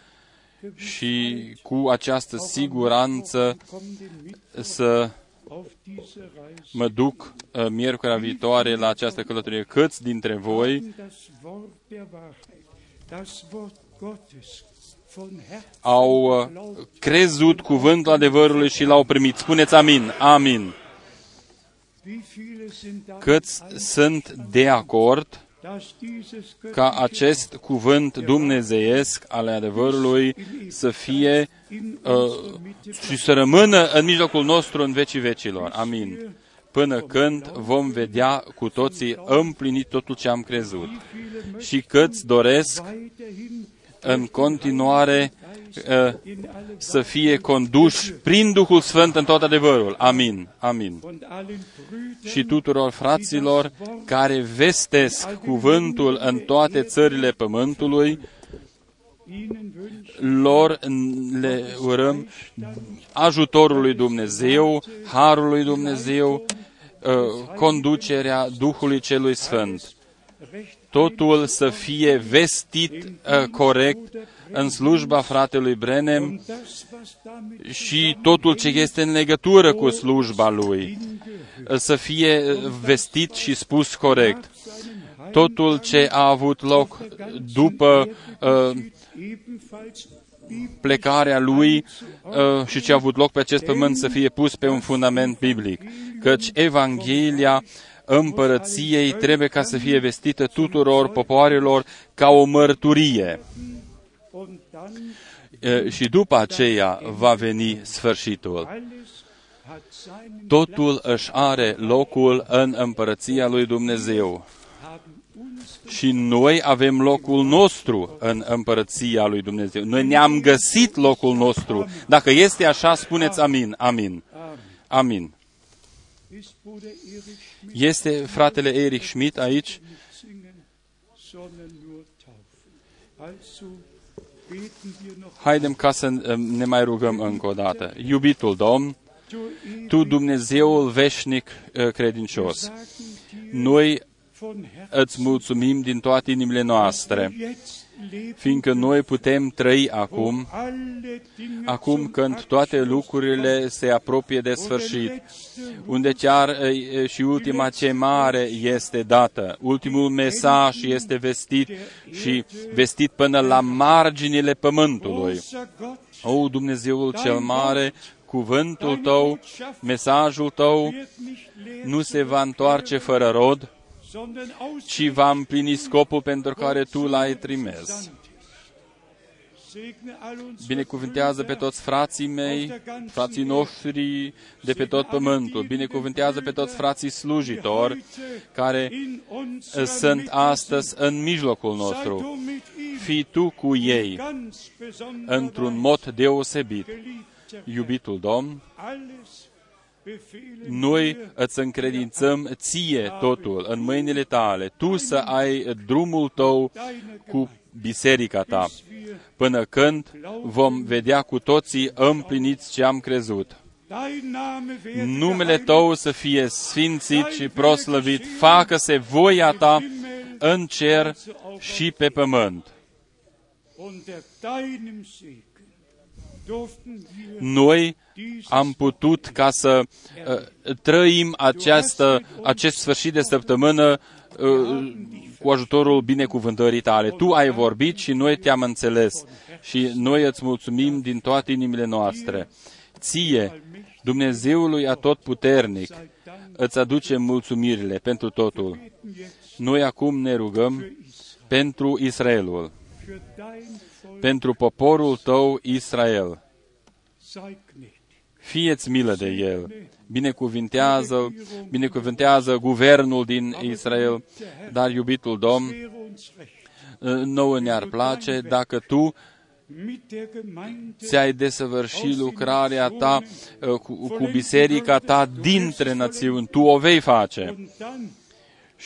și cu această siguranță kommende mit să auf diese Reise mă duc uh, miercurea viitoare la această călătorie. Câți dintre voi das Wort der Wahrheit, das Wort Gottes von Herzen au uh, crezut cuvântul adevărului și l-au primit? Spuneți amin, amin. Wie viele sind da, Câți sunt de acord dass dieses ca göttliche acest cuvânt dumnezeiesc al adevărului să fie in uh, unserer Mitte și să rămână în mijlocul nostru în vecii vecilor. Amin. Până când vom vedea cu toții împlinit totul ce am crezut. Și câți doresc weiterhin în continuare uh, in alle să fie conduși prin Duhul Sfânt în tot adevărul. Amin. Amin. und allen Brüdern Și tuturor fraților care vestesc cuvântul în toate țările pământului, ihnen wünschen lor le urăm ajutorul lui Dumnezeu, harul lui Dumnezeu, uh, conducerea Duhului Celui Sfânt. recht Totul să fie vestit uh, corect în slujba fratelui Brenem und das, was damit și totul ce este în legătură cu slujba lui uh, să fie uh, vestit și spus corect. Totul ce a avut loc după uh, ebenfalls plecarea lui uh, și ce a avut loc pe acest pământ să fie pus pe un fundament biblic. Căci Evanghelia împărăției trebuie ca să fie vestită tuturor popoarelor ca o mărturie. Und dann Uh, Și după aceea va veni sfârșitul. alles hat seinen Totul își are locul în împărăția lui Dumnezeu. haben uns Și noi avem locul nostru în împărăția lui Dumnezeu. Noi ne-am găsit locul nostru. Dacă este așa, spuneți amin, amin, amin. ist Bruder Erich Schmidt Este fratele Erich Schmidt aici? Haidem ca să uh, ne mai rugăm încă o dată. Iubitul Domn, du Tu Dumnezeul veșnic uh, credincios, sagen dir noi von Herzen, îți mulțumim din toate inimile noastre, jetzt leben, fiindcă noi putem trăi acum, alle Dinge acum zum când toate lucrurile se apropie de sfârșit, unde chiar e, și ultima chemare este dată, ultimul mesaj este vestit și vestit până la marginile pământului. Großer Gott, O, Dumnezeul cel mare, cuvântul tău, mesajul tău wird nicht leer, nu se va întoarce fără rod, sondern aus ci va împlini scopul pentru care tu l-ai trimis. Segne all unsere Binecuvântează pe toți frații mei, frații noștri de pe tot pământul. Binecuvântează pe toți frații slujitori care in uh, unserem sunt Mitte astăzi în mijlocul Sei nostru. du mit ihm Fii tu cu ei ganz besonder într-un mod deosebit. geliebter Iubitul Domn, alles befehlen noi wir îți încredințăm ție totul în mâinile tale, tu să ai drumul tău cu biserica ta, până când vom vedea cu toții împliniți ce am crezut. Dein Name werde Numele geheiligt, tău să fie sfințit și proslăvit, facă-se voia ta în cer și pe pământ. unter deinem Segen durften wir Noi dieses am putut ca să uh, trăim această, acest sfârșit de săptămână uh, cu ajutorul binecuvântării tale. Tu ai vorbit și noi te-am înțeles și noi îți mulțumim din toate inimile noastre. Ție, Dumnezeului Atotputernic, îți aducem mulțumirile pentru totul. Noi acum ne rugăm pentru Israelul, für dein Volk pentru poporul tău Israel. Sei gnädig. Fieți milă de el, binecuvintează, binecuvintează guvernul din Israel, dar iubitul Domn, Wäre uns recht, nouă ne-ar place dacă tu mit der Gemeinde ți-ai desăvârși lucrarea ta uh, cu, cu biserica ta dintre națiuni. Tu o vei face.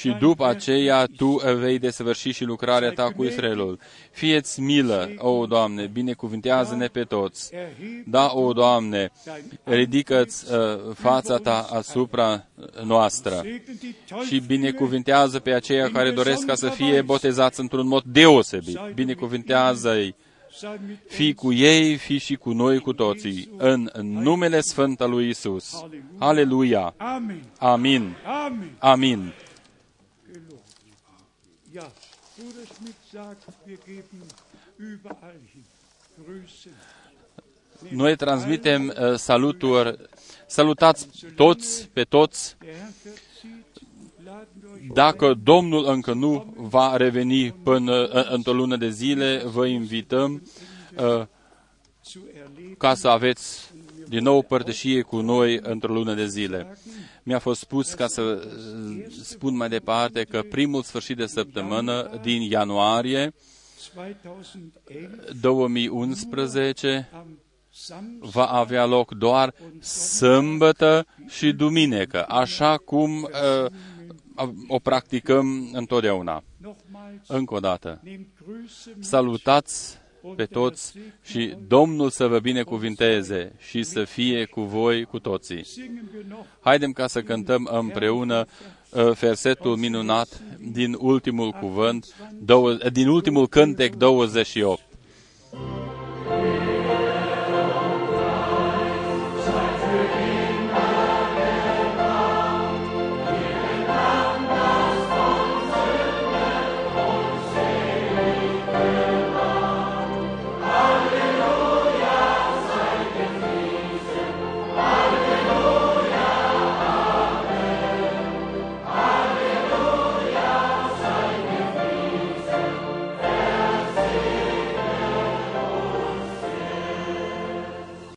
Und dann Și după aceea tu vei desăvârși și lucrarea ta cu Israelul. Fieți milă, o Doamne, binecuvintează-ne pe toți. erhebe Da, o Doamne, ridică-ți uh, fața ta asupra noastră segne die și Teufel binecuvintează pe aceia care doresc ca să fie botezați într-un mod deosebit. Binecuvintează-i, sei mit fii cu ei, fii și cu noi cu toții, în numele Sfânt al lui Isus. Aleluia! Amen. Amin! Amen. Amin! Noi transmitem uh, saluturi, salutați toți pe toți. Der Herr verzieht, laden wir euch Dacă Domnul încă nu va reveni până uh, într-o lună de zile, vă invităm uh, zu erleben. ca să aveți din nou părtășie cu noi într-o lună de zile. Mi-a fost spus ca să uh, spun mai departe că primul sfârșit de săptămână din ianuarie 2011 2011 am Samstag va avea loc doar sâmbătă și duminică, așa cum uh, o practicăm întotdeauna. nochmals Încă o dată, nehmt Grüße mit salutați pe toți și Domnul să vă binecuvinteze și să fie cu voi cu toții. singen wir noch Haidem ca să cântăm împreună uh, versetul minunat din ultimul cuvânt, două, din ultimul cântec 28.